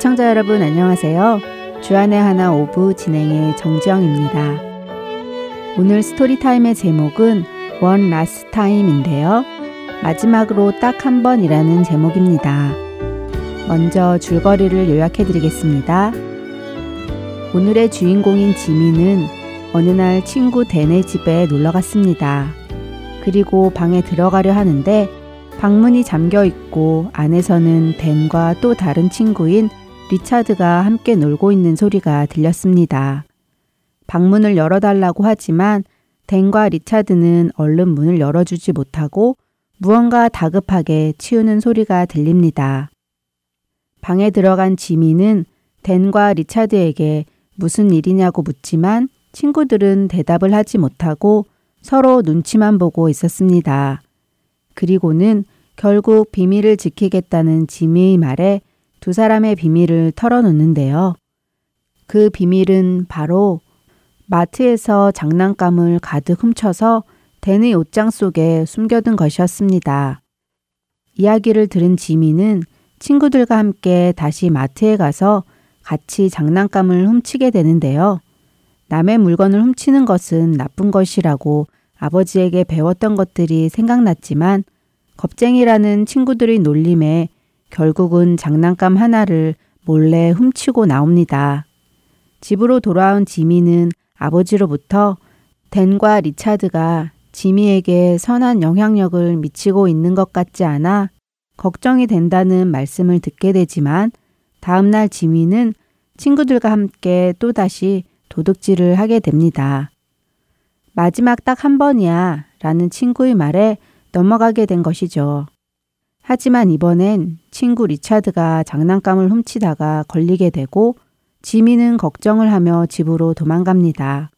애청자 여러분 안녕하세요. 주안의 하나 오브 진행의 정지영입니다. 오늘 Story Time의 제목은 One Last Time인데요. 마지막으로 딱 한 번이라는 제목입니다. 먼저 줄거리를 요약해 드리겠습니다. 오늘의 주인공인 지민은 어느 날 친구 댄의 집에 놀러 갔습니다. 그리고 방에 들어가려 하는데 방문이 잠겨 있고 안에서는 댄과 또 다른 친구인 리차드가 함께 놀고 있는 소리가 들렸습니다. 방문을 열어달라고 하지만 댄과 리차드는 얼른 문을 열어주지 못하고 무언가 다급하게 치우는 소리가 들립니다. 방에 들어간 지미는 댄과 리차드에게 무슨 일이냐고 묻지만 친구들은 대답을 하지 못하고 서로 눈치만 보고 있었습니다. 그리고는 결국 비밀을 지키겠다는 지미의 말에 두 사람의 비밀을 털어놓는데요. 그 비밀은 바로 마트에서 장난감을 가득 훔쳐서 댄의 옷장 속에 숨겨둔 것이었습니다. 이야기를 들은 지미는 친구들과 함께 다시 마트에 가서 같이 장난감을 훔치게 되는데요. 남의 물건을 훔치는 것은 나쁜 것이라고 아버지에게 배웠던 것들이 생각났지만 겁쟁이라는 친구들의 놀림에 결국은 장난감 하나를 몰래 훔치고 나옵니다. 집으로 돌아온 지미는 아버지로부터 댄과 리차드가 지미에게 선한 영향력을 미치고 있는 것 같지 않아 걱정이 된다는 말씀을 듣게 되지만 다음날 지미는 친구들과 함께 또다시 도둑질을 하게 됩니다. 마지막 딱 한 번이야 라는 친구의 말에 넘어가게 된 것이죠. 하지만 이번엔 친구 리차드가 장난감을 훔치다가 걸리게 되고 지미는 걱정을 하며 집으로 도망갑니다.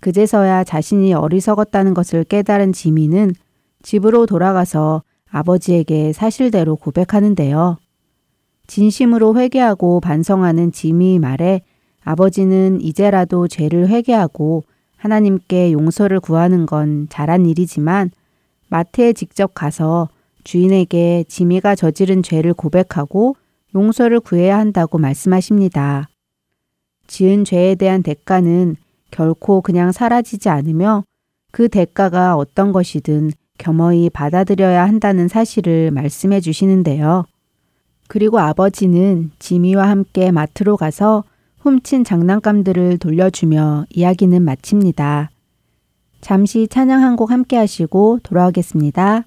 그제서야 자신이 어리석었다는 것을 깨달은 지미는 집으로 돌아가서 아버지에게 사실대로 고백하는데요. 진심으로 회개하고 반성하는 지미의 말에 아버지는 이제라도 죄를 회개하고 하나님께 용서를 구하는 건 잘한 일이지만 마트에 직접 가서 주인에게 지미가 저지른 죄를 고백하고 용서를 구해야 한다고 말씀하십니다. 지은 죄에 대한 대가는 결코 그냥 사라지지 않으며 그 대가가 어떤 것이든 겸허히 받아들여야 한다는 사실을 말씀해 주시는데요. 그리고 아버지는 지미와 함께 마트로 가서 훔친 장난감들을 돌려주며 이야기는 마칩니다. 잠시 찬양 한 곡 함께 하시고 돌아오겠습니다.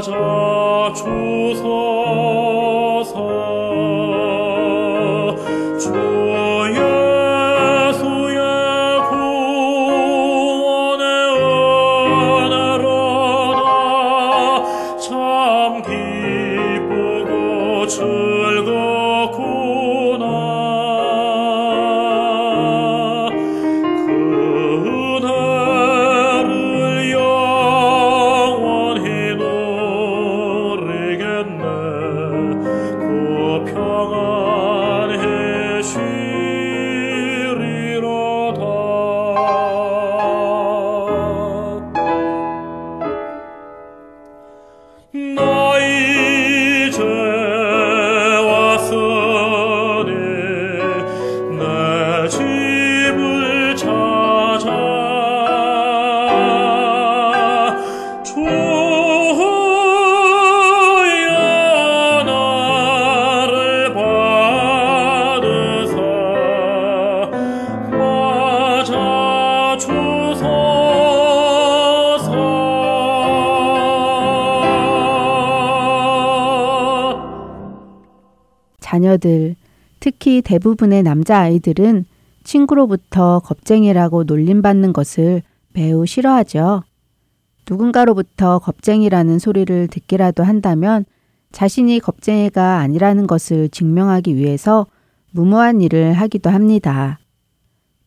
사자 조선 특히 대부분의 남자아이들은 친구로부터 겁쟁이라고 놀림받는 것을 매우 싫어하죠. 누군가로부터 겁쟁이라는 소리를 듣기라도 한다면 자신이 겁쟁이가 아니라는 것을 증명하기 위해서 무모한 일을 하기도 합니다.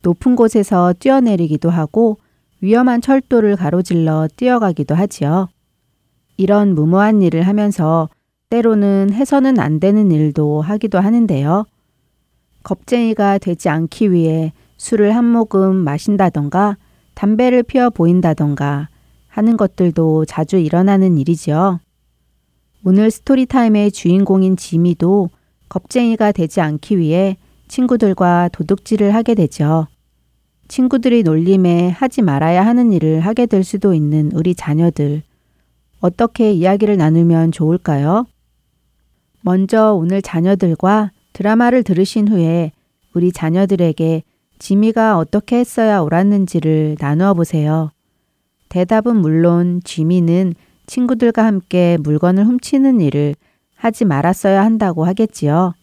높은 곳에서 뛰어내리기도 하고 위험한 철도를 가로질러 뛰어가기도 하지요. 이런 무모한 일을 하면서 때로는 해서는 안 되는 일도 하기도 하는데요. 겁쟁이가 되지 않기 위해 술을 한 모금 마신다던가 담배를 피워 보인다던가 하는 것들도 자주 일어나는 일이지요. 오늘 스토리타임의 주인공인 지미도 겁쟁이가 되지 않기 위해 친구들과 도둑질을 하게 되죠. 친구들이 놀림에 하지 말아야 하는 일을 하게 될 수도 있는 우리 자녀들. 어떻게 이야기를 나누면 좋을까요? 먼저 오늘 자녀들과 드라마를 들으신 후에 우리 자녀들에게 지미가 어떻게 했어야 옳았는지를 나누어 보세요. 대답은 물론 지미는 친구들과 함께 물건을 훔치는 일을 하지 말았어야 한다고 하겠지요.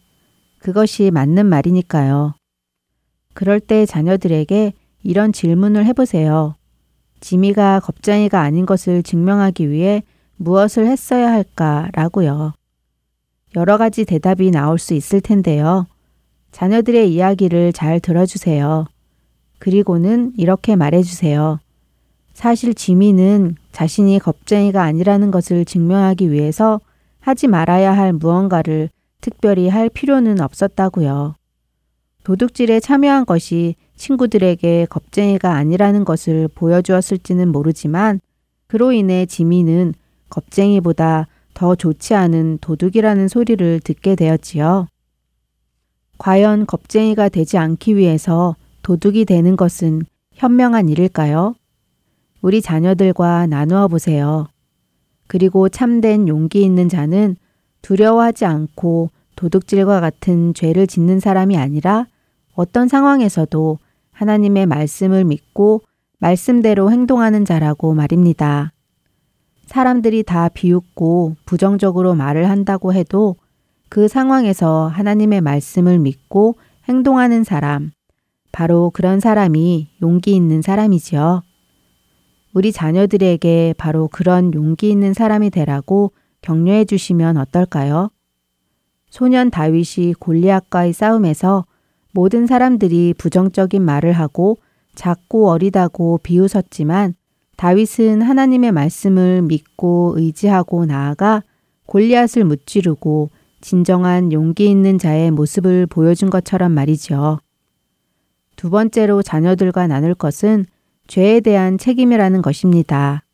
그것이 맞는 말이니까요. 그럴 때 자녀들에게 이런 질문을 해보세요. 지미가 겁쟁이가 아닌 것을 증명하기 위해 무엇을 했어야 할까라고요. 여러 가지 대답이 나올 수 있을 텐데요. 자녀들의 이야기를 잘 들어주세요. 그리고는 이렇게 말해주세요. 사실 지미는 자신이 겁쟁이가 아니라는 것을 증명하기 위해서 하지 말아야 할 무언가를 특별히 할 필요는 없었다고요. 도둑질에 참여한 것이 친구들에게 겁쟁이가 아니라는 것을 보여주었을지는 모르지만 그로 인해 지미는 겁쟁이보다 더 좋지 않은 도둑이라는 소리를 듣게 되었지요. 과연 겁쟁이가 되지 않기 위해서 도둑이 되는 것은 현명한 일일까요? 우리 자녀들과 나누어 보세요. 그리고 참된 용기 있는 자는 두려워하지 않고 도둑질과 같은 죄를 짓는 사람이 아니라 어떤 상황에서도 하나님의 말씀을 믿고 말씀대로 행동하는 자라고 말입니다. 사람들이 다 비웃고 부정적으로 말을 한다고 해도 그 상황에서 하나님의 말씀을 믿고 행동하는 사람, 바로 그런 사람이 용기 있는 사람이지요. 우리 자녀들에게 바로 그런 용기 있는 사람이 되라고 격려해 주시면 어떨까요? 소년 다윗이 골리앗과의 싸움에서 모든 사람들이 부정적인 말을 하고 작고 어리다고 비웃었지만 다윗은 하나님의 말씀을 믿고 의지하고 나아가 골리앗을 무찌르고 진정한 용기 있는 자의 모습을 보여준 것처럼 말이죠. 두 번째로 자녀들과 나눌 것은 죄에 대한 책임이라는 것입니다.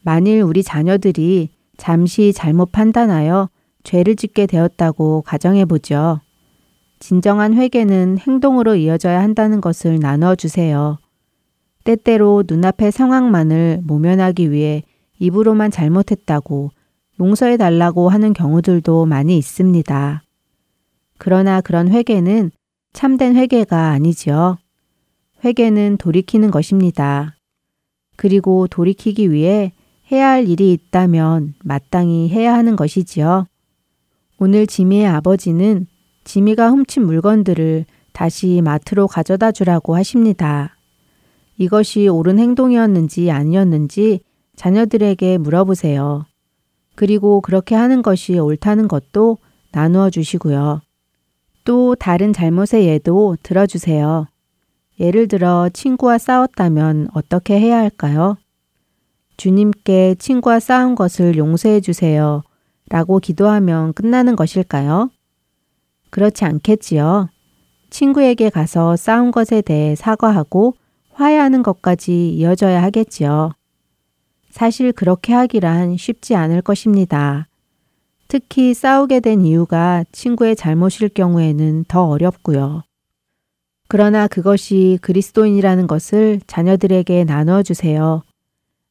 만일 우리 자녀들이 잠시 잘못 판단하여 죄를 짓게 되었다고 가정해 보죠. 진정한 회개는 행동으로 이어져야 한다는 것을 나눠 주세요. 때때로 눈앞의 상황만을 모면하기 위해 입으로만 잘못했다고 용서해 달라고 하는 경우들도 많이 있습니다. 그러나 그런 회개는 참된 회개가 아니지요. 회개는 돌이키는 것입니다. 그리고 돌이키기 위해 해야 할 일이 있다면 마땅히 해야 하는 것이지요. 오늘 지미의 아버지는 지미가 훔친 물건들을 다시 마트로 가져다 주라고 하십니다. 이것이 옳은 행동이었는지 아니었는지 자녀들에게 물어보세요. 그리고 그렇게 하는 것이 옳다는 것도 나누어 주시고요. 또 다른 잘못의 예도 들어주세요. 예를 들어 친구와 싸웠다면 어떻게 해야 할까요? 주님께 친구와 싸운 것을 용서해 주세요. 라고 기도하면 끝나는 것일까요? 그렇지 않겠지요. 친구에게 가서 싸운 것에 대해 사과하고 화해하는 것까지 이어져야 하겠지요. 사실 그렇게 하기란 쉽지 않을 것입니다. 특히 싸우게 된 이유가 친구의 잘못일 경우에는 더 어렵고요. 그러나 그것이 그리스도인이라는 것을 자녀들에게 나누어 주세요.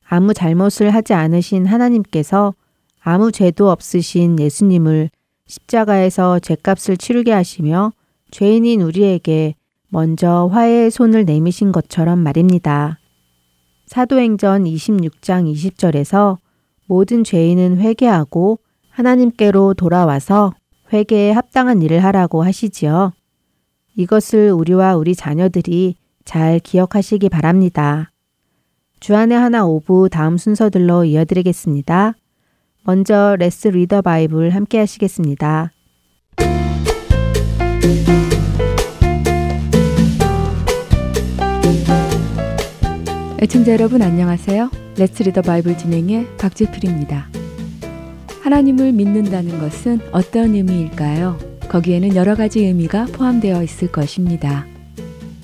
아무 잘못을 하지 않으신 하나님께서 아무 죄도 없으신 예수님을 십자가에서 죄값을 치르게 하시며 죄인인 우리에게 먼저 화해의 손을 내미신 것처럼 말입니다. 사도행전 26장 20절에서 모든 죄인은 회개하고 하나님께로 돌아와서 회개에 합당한 일을 하라고 하시지요. 이것을 우리와 우리 자녀들이 잘 기억하시기 바랍니다. 주안의 하나 오부 다음 순서들로 이어드리겠습니다. 먼저 Let's Read the Bible 함께 하시겠습니다. 애청자 여러분 안녕하세요. 레츠 리더 바이블 진행의 박재필입니다. 하나님을 믿는다는 것은 어떤 의미일까요? 거기에는 여러 가지 의미가 포함되어 있을 것입니다.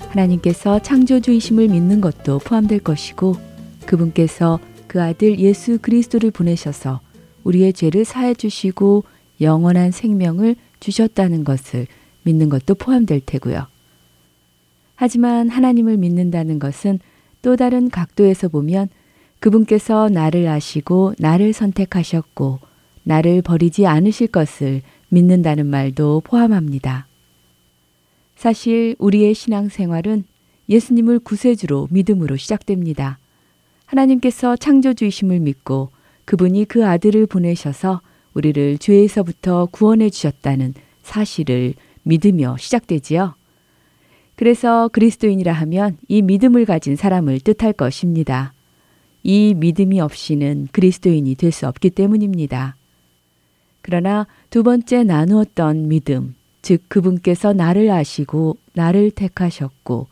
하나님께서 창조주이심을 믿는 것도 포함될 것이고 그분께서 그 아들 예수 그리스도를 보내셔서 우리의 죄를 사해 주시고 영원한 생명을 주셨다는 것을 믿는 것도 포함될 테고요. 하지만 하나님을 믿는다는 것은 또 다른 각도에서 보면 그분께서 나를 아시고 나를 선택하셨고 나를 버리지 않으실 것을 믿는다는 말도 포함합니다. 사실 우리의 신앙생활은 예수님을 구세주로 믿음으로 시작됩니다. 하나님께서 창조주이심을 믿고 그분이 그 아들을 보내셔서 우리를 죄에서부터 구원해 주셨다는 사실을 믿으며 시작되지요. 그래서 그리스도인이라 하면 이 믿음을 가진 사람을 뜻할 것입니다. 이 믿음이 없이는 그리스도인이 될 수 없기 때문입니다. 그러나 두 번째 나누었던 믿음, 즉 그분께서 나를 아시고 나를 택하셨고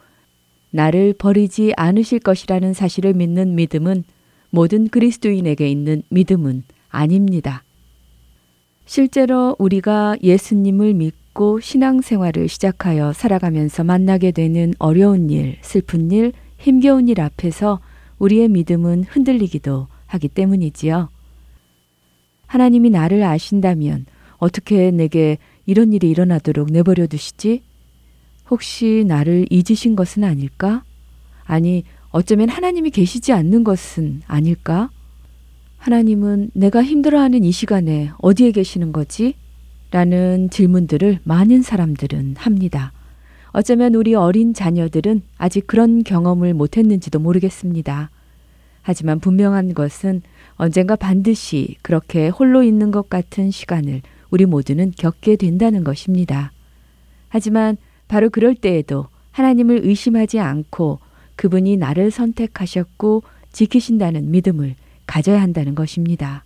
나를 버리지 않으실 것이라는 사실을 믿는 믿음은 모든 그리스도인에게 있는 믿음은 아닙니다. 실제로 우리가 예수님을 믿고 믿고 신앙생활을 시작하여 살아가면서 만나게 되는 어려운 일, 슬픈 일, 힘겨운 일 앞에서 우리의 믿음은 흔들리기도 하기 때문이지요. 하나님이 나를 아신다면 어떻게 내게 이런 일이 일어나도록 내버려 두시지? 혹시 나를 잊으신 것은 아닐까? 아니, 어쩌면 하나님이 계시지 않는 것은 아닐까? 하나님은 내가 힘들어하는 이 시간에 어디에 계시는 거지? 라는 질문들을 많은 사람들은 합니다. 어쩌면 우리 어린 자녀들은 아직 그런 경험을 못했는지도 모르겠습니다. 하지만 분명한 것은 언젠가 반드시 그렇게 홀로 있는 것 같은 시간을 우리 모두는 겪게 된다는 것입니다. 하지만 바로 그럴 때에도 하나님을 의심하지 않고 그분이 나를 선택하셨고 지키신다는 믿음을 가져야 한다는 것입니다.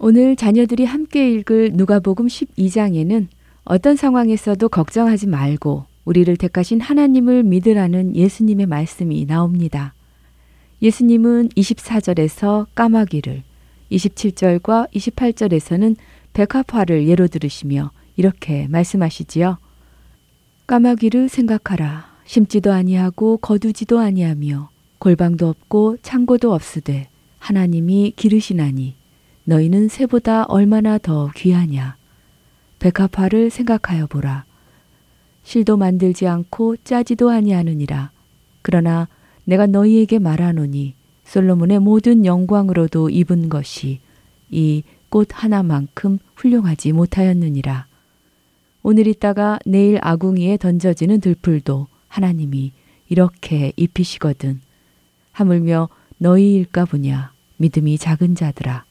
오늘 자녀들이 함께 읽을 누가복음 12장에는 어떤 상황에서도 걱정하지 말고 우리를 택하신 하나님을 믿으라는 예수님의 말씀이 나옵니다. 예수님은 24절에서 까마귀를, 27절과 28절에서는 백합화를 예로 들으시며 이렇게 말씀하시지요. 까마귀를 생각하라. 심지도 아니하고 거두지도 아니하며 골방도 없고 창고도 없으되 하나님이 기르시나니 너희는 새보다 얼마나 더 귀하냐. 백합화를 생각하여 보라. 실도 만들지 않고 짜지도 아니하느니라. 그러나 내가 너희에게 말하노니 솔로몬의 모든 영광으로도 입은 것이 이 꽃 하나만큼 훌륭하지 못하였느니라. 오늘 있다가 내일 아궁이에 던져지는 들풀도 하나님이 이렇게 입히시거든. 하물며 너희일까 보냐 믿음이 작은 자들아.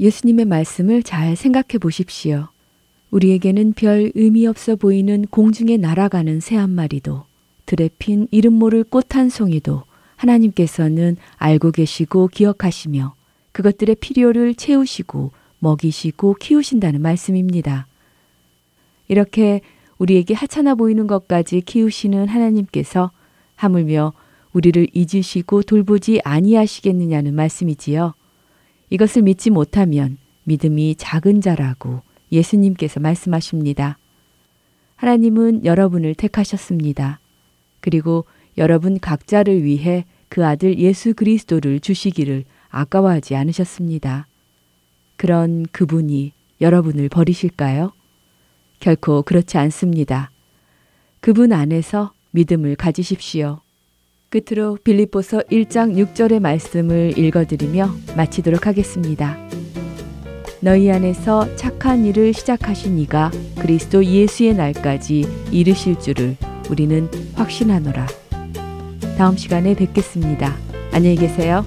예수님의 말씀을 잘 생각해 보십시오. 우리에게는 별 의미 없어 보이는 공중에 날아가는 새 한 마리도 들에 핀 이름 모를 꽃 한 송이도 하나님께서는 알고 계시고 기억하시며 그것들의 필요를 채우시고 먹이시고 키우신다는 말씀입니다. 이렇게 우리에게 하찮아 보이는 것까지 키우시는 하나님께서 하물며 우리를 잊으시고 돌보지 아니하시겠느냐는 말씀이지요. 이것을 믿지 못하면 믿음이 작은 자라고 예수님께서 말씀하십니다. 하나님은 여러분을 택하셨습니다. 그리고 여러분 각자를 위해 그 아들 예수 그리스도를 주시기를 아까워하지 않으셨습니다. 그런 그분이 여러분을 버리실까요? 결코 그렇지 않습니다. 그분 안에서 믿음을 가지십시오. 끝으로 빌립보서 1장 6절의 말씀을 읽어드리며 마치도록 하겠습니다. 너희 안에서 착한 일을 시작하신 이가 그리스도 예수의 날까지 이르실 줄을 우리는 확신하노라. 다음 시간에 뵙겠습니다. 안녕히 계세요.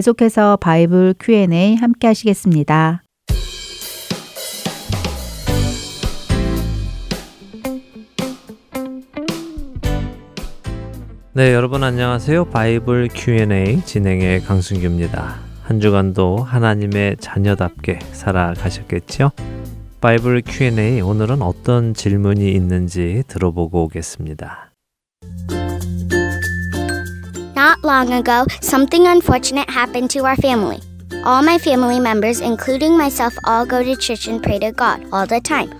계속해서 바이블 Q&A 함께 하시겠습니다. 네, 여러분 안녕하세요. 바이블 Q&A 진행의 강승규입니다. 한 주간도 하나님의 자녀답게 살아가셨겠죠? 바이블 Q&A 오늘은 어떤 질문이 있는지 들어보고 오겠습니다. Not long ago, something unfortunate happened to our family. All my family members, including myself, all go to church and pray to God all the time.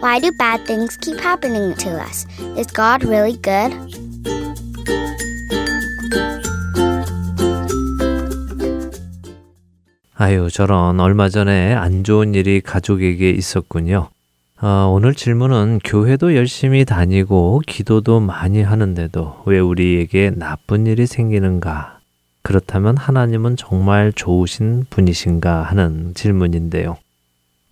Why do bad things keep happening to us? Is God really good? 아유, 저런 얼마 전에 안 좋은 일이 가족에게 있었군요. 어, 오늘 질문은 교회도 열심히 다니고 기도도 많이 하는데도 왜 우리에게 나쁜 일이 생기는가? 그렇다면 하나님은 정말 좋으신 분이신가 하는 질문인데요.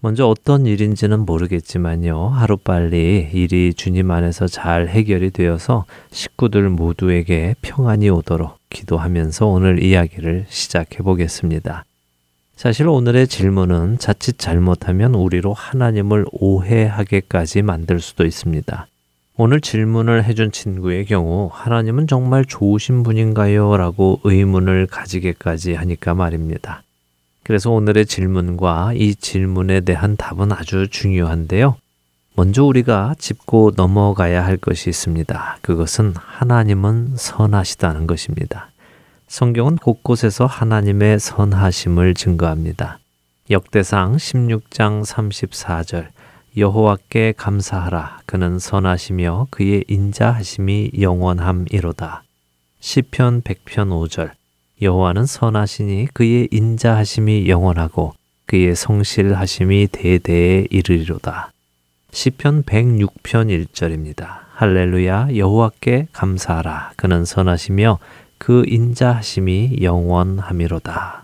먼저 어떤 일인지는 모르겠지만요. 하루빨리 일이 주님 안에서 잘 해결이 되어서 식구들 모두에게 평안이 오도록 기도하면서 오늘 이야기를 시작해 보겠습니다. 사실 오늘의 질문은 자칫 잘못하면 우리로 하나님을 오해하게까지 만들 수도 있습니다. 오늘 질문을 해준 친구의 경우 하나님은 정말 좋으신 분인가요? 라고 의문을 가지게까지 하니까 말입니다. 그래서 오늘의 질문과 이 질문에 대한 답은 아주 중요한데요. 먼저 우리가 짚고 넘어가야 할 것이 있습니다. 그것은 하나님은 선하시다는 것입니다. 성경은 곳곳에서 하나님의 선하심을 증거합니다. 역대상 16장 34절 여호와께 감사하라 그는 선하시며 그의 인자하심이 영원함이로다. 시편 100편 5절 여호와는 선하시니 그의 인자하심이 영원하고 그의 성실하심이 대대에 이르리로다. 시편 106편 1절입니다. 할렐루야 여호와께 감사하라 그는 선하시며 그 인자하심이 영원함이로다.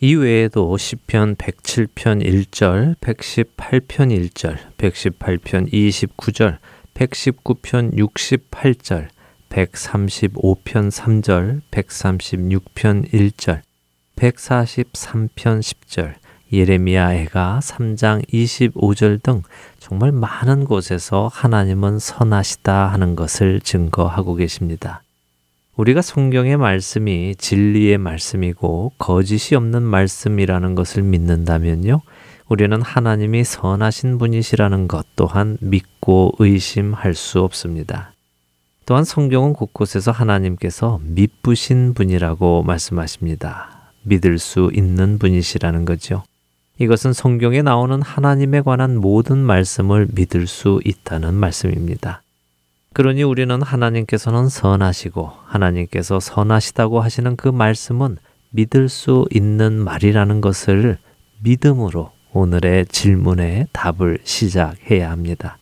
이 외에도 시편 107편 1절, 118편 1절, 118편 29절, 119편 68절, 135편 3절, 136편 1절, 143편 10절, 예레미야 애가 3장 25절 등 정말 많은 곳에서 하나님은 선하시다 하는 것을 증거하고 계십니다. 우리가 성경의 말씀이 진리의 말씀이고 거짓이 없는 말씀이라는 것을 믿는다면요. 우리는 하나님이 선하신 분이시라는 것 또한 믿고 의심할 수 없습니다. 또한 성경은 곳곳에서 하나님께서 믿부신 분이라고 말씀하십니다. 믿을 수 있는 분이시라는 거죠. 이것은 성경에 나오는 하나님에 관한 모든 말씀을 믿을 수 있다는 말씀입니다. 그러니 우리는 하나님께서는 선하시고 하나님께서 선하시다고 하시는 그 말씀은 믿을 수 있는 말이라는 것을 믿음으로 오늘의 질문에 답을 시작해야 합니다.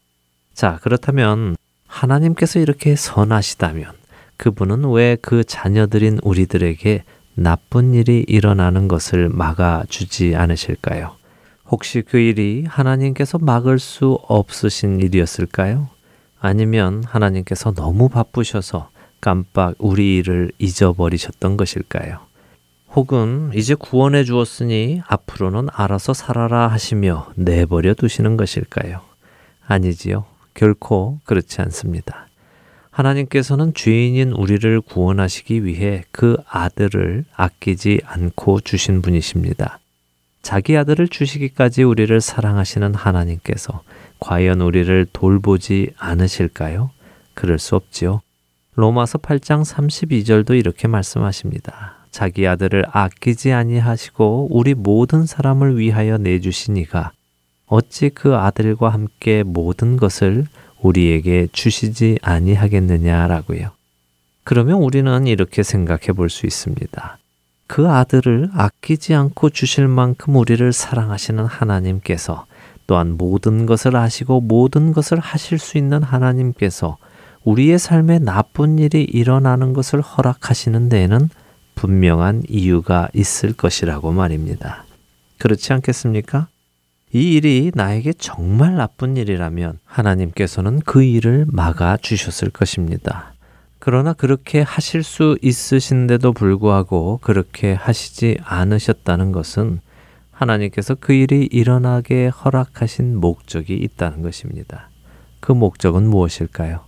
자, 그렇다면 하나님께서 이렇게 선하시다면 그분은 왜 그 자녀들인 우리들에게 나쁜 일이 일어나는 것을 막아주지 않으실까요? 혹시 그 일이 하나님께서 막을 수 없으신 일이었을까요? 아니면 하나님께서 너무 바쁘셔서 깜빡 우리 일을 잊어버리셨던 것일까요? 혹은 이제 구원해 주었으니 앞으로는 알아서 살아라 하시며 내버려 두시는 것일까요? 아니지요. 결코 그렇지 않습니다. 하나님께서는 죄인인 우리를 구원하시기 위해 그 아들을 아끼지 않고 주신 분이십니다. 자기 아들을 주시기까지 우리를 사랑하시는 하나님께서 과연 우리를 돌보지 않으실까요? 그럴 수 없지요. 로마서 8장 32절도 이렇게 말씀하십니다. 자기 아들을 아끼지 아니하시고 우리 모든 사람을 위하여 내주시니가 어찌 그 아들과 함께 모든 것을 우리에게 주시지 아니하겠느냐라고요. 그러면 우리는 이렇게 생각해 볼 수 있습니다. 그 아들을 아끼지 않고 주실 만큼 우리를 사랑하시는 하나님께서 또한 모든 것을 아시고 모든 것을 하실 수 있는 하나님께서 우리의 삶에 나쁜 일이 일어나는 것을 허락하시는 데에는 분명한 이유가 있을 것이라고 말입니다. 그렇지 않겠습니까? 이 일이 나에게 정말 나쁜 일이라면 하나님께서는 그 일을 막아 주셨을 것입니다. 그러나 그렇게 하실 수 있으신데도 불구하고 그렇게 하시지 않으셨다는 것은 하나님께서 그 일이 일어나게 허락하신 목적이 있다는 것입니다. 그 목적은 무엇일까요?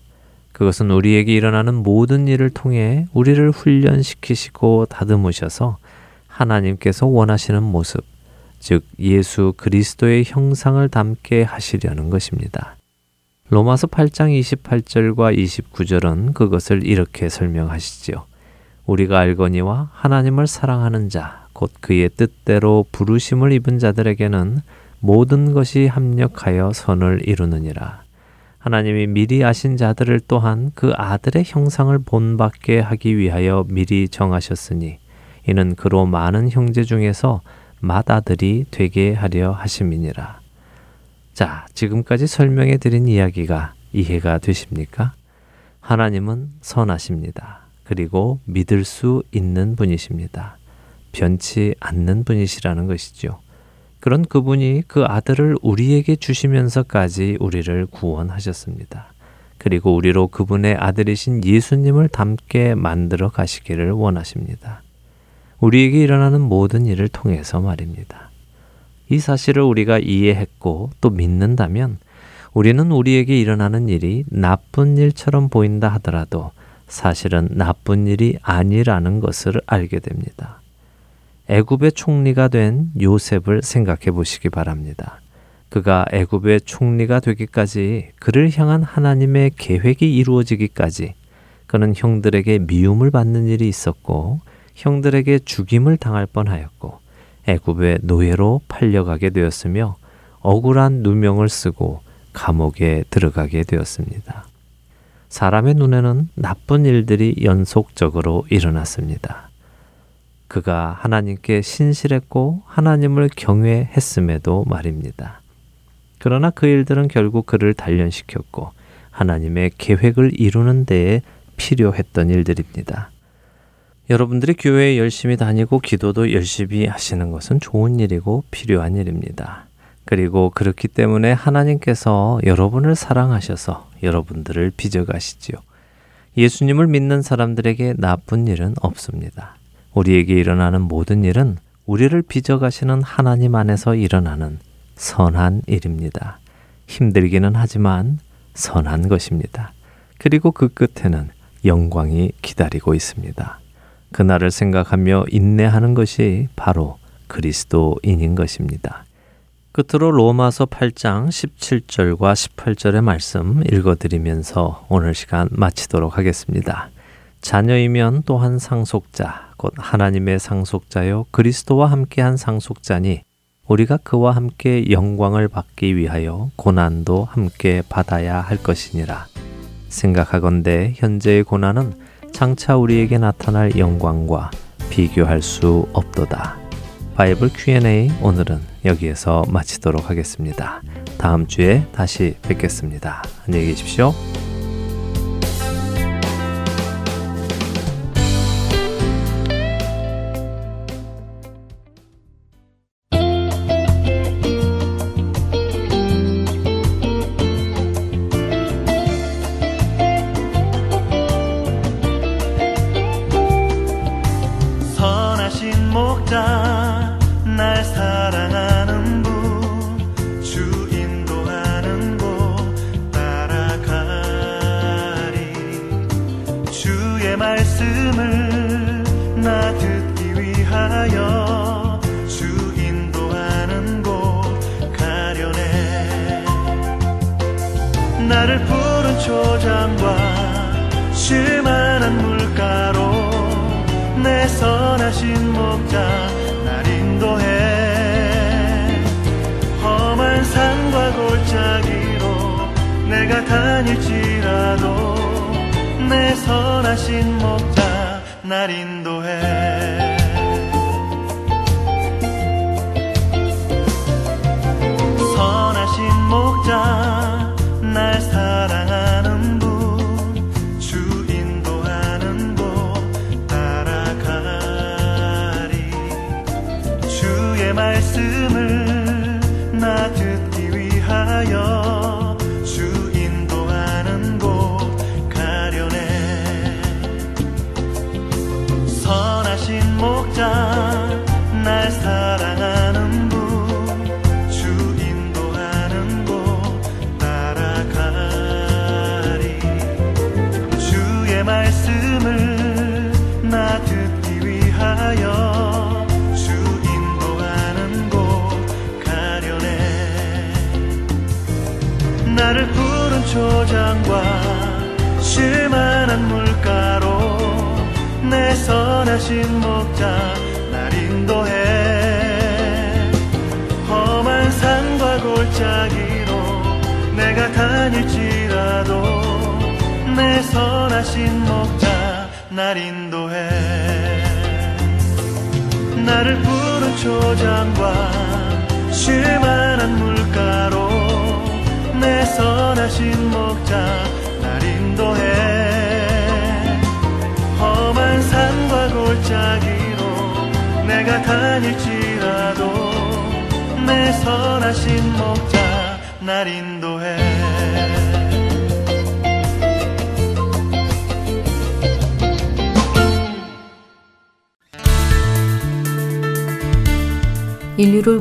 그것은 우리에게 일어나는 모든 일을 통해 우리를 훈련시키시고 다듬으셔서 하나님께서 원하시는 모습, 즉 예수 그리스도의 형상을 담게 하시려는 것입니다. 로마서 8장 28절과 29절은 그것을 이렇게 설명하시지요. 우리가 알거니와 하나님을 사랑하는 자, 곧 그의 뜻대로 부르심을 입은 자들에게는 모든 것이 합력하여 선을 이루느니라. 하나님이 미리 아신 자들을 또한 그 아들의 형상을 본받게 하기 위하여 미리 정하셨으니 이는 그로 많은 형제 중에서 맏아들이 되게 하려 하심이니라. 자, 지금까지 설명해 드린 이야기가 이해가 되십니까? 하나님은 선하십니다. 그리고 믿을 수 있는 분이십니다. 변치 않는 분이시라는 것이죠. 그런 그분이 그 아들을 우리에게 주시면서까지 우리를 구원하셨습니다. 그리고 우리로 그분의 아들이신 예수님을 닮게 만들어 가시기를 원하십니다. 우리에게 일어나는 모든 일을 통해서 말입니다. 이 사실을 우리가 이해했고 또 믿는다면 우리는 우리에게 일어나는 일이 나쁜 일처럼 보인다 하더라도 사실은 나쁜 일이 아니라는 것을 알게 됩니다. 애굽의 총리가 된 요셉을 생각해 보시기 바랍니다. 그가 애굽의 총리가 되기까지 그를 향한 하나님의 계획이 이루어지기까지 그는 형들에게 미움을 받는 일이 있었고 형들에게 죽임을 당할 뻔하였고 애굽의 노예로 팔려가게 되었으며 억울한 누명을 쓰고 감옥에 들어가게 되었습니다. 사람의 눈에는 나쁜 일들이 연속적으로 일어났습니다. 그가 하나님께 신실했고 하나님을 경외했음에도 말입니다. 그러나 그 일들은 결국 그를 단련시켰고 하나님의 계획을 이루는 데에 필요했던 일들입니다. 여러분들이 교회에 열심히 다니고 기도도 열심히 하시는 것은 좋은 일이고 필요한 일입니다. 그리고 그렇기 때문에 하나님께서 여러분을 사랑하셔서 여러분들을 빚어가시지요. 예수님을 믿는 사람들에게 나쁜 일은 없습니다. 우리에게 일어나는 모든 일은 우리를 빚어가시는 하나님 안에서 일어나는 선한 일입니다. 힘들기는 하지만 선한 것입니다. 그리고 그 끝에는 영광이 기다리고 있습니다. 그날을 생각하며 인내하는 것이 바로 그리스도인인 것입니다. 끝으로 로마서 8장 17절과 18절의 말씀 읽어드리면서 오늘 시간 마치도록 하겠습니다. 자녀이면 또한 상속자, 곧 하나님의 상속자요 그리스도와 함께한 상속자니 우리가 그와 함께 영광을 받기 위하여 고난도 함께 받아야 할 것이니라. 생각하건대 현재의 고난은 장차 우리에게 나타날 영광과 비교할 수 없도다. 바이블 Q&A 오늘은 여기에서 마치도록 하겠습니다. 다음 주에 다시 뵙겠습니다. 안녕히 계십시오.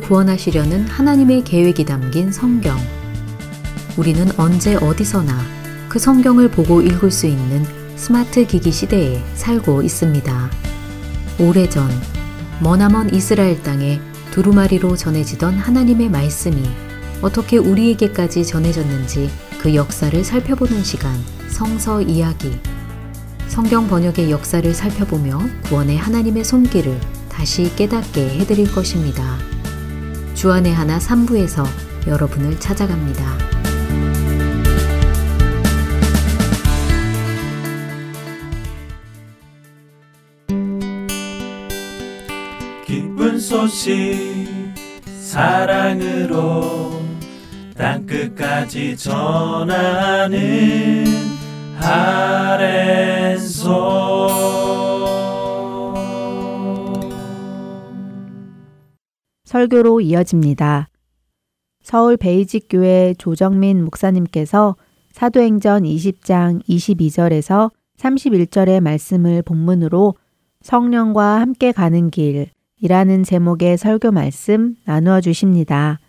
구원하시려는 하나님의 계획이 담긴 성경. 우리는 언제 어디서나 그 성경을 보고 읽을 수 있는 스마트 기기 시대에 살고 있습니다. 오래전 머나먼 이스라엘 땅에 두루마리로 전해지던 하나님의 말씀이 어떻게 우리에게까지 전해졌는지 그 역사를 살펴보는 시간 성서 이야기. 성경 번역의 역사를 살펴보며 구원의 하나님의 손길을 다시 깨닫게 해드릴 것입니다. 주안의 하나 3부에서 여러분을 찾아갑니다. 기쁜 소식 사랑으로 땅끝까지 전하는 아랜소 설교로 이어집니다. 서울 베이직 교회 조정민 목사님께서 사도행전 20장 22절에서 31절의 말씀을 본문으로 성령과 함께 가는 길이라는 제목의 설교 말씀 나누어 주십니다.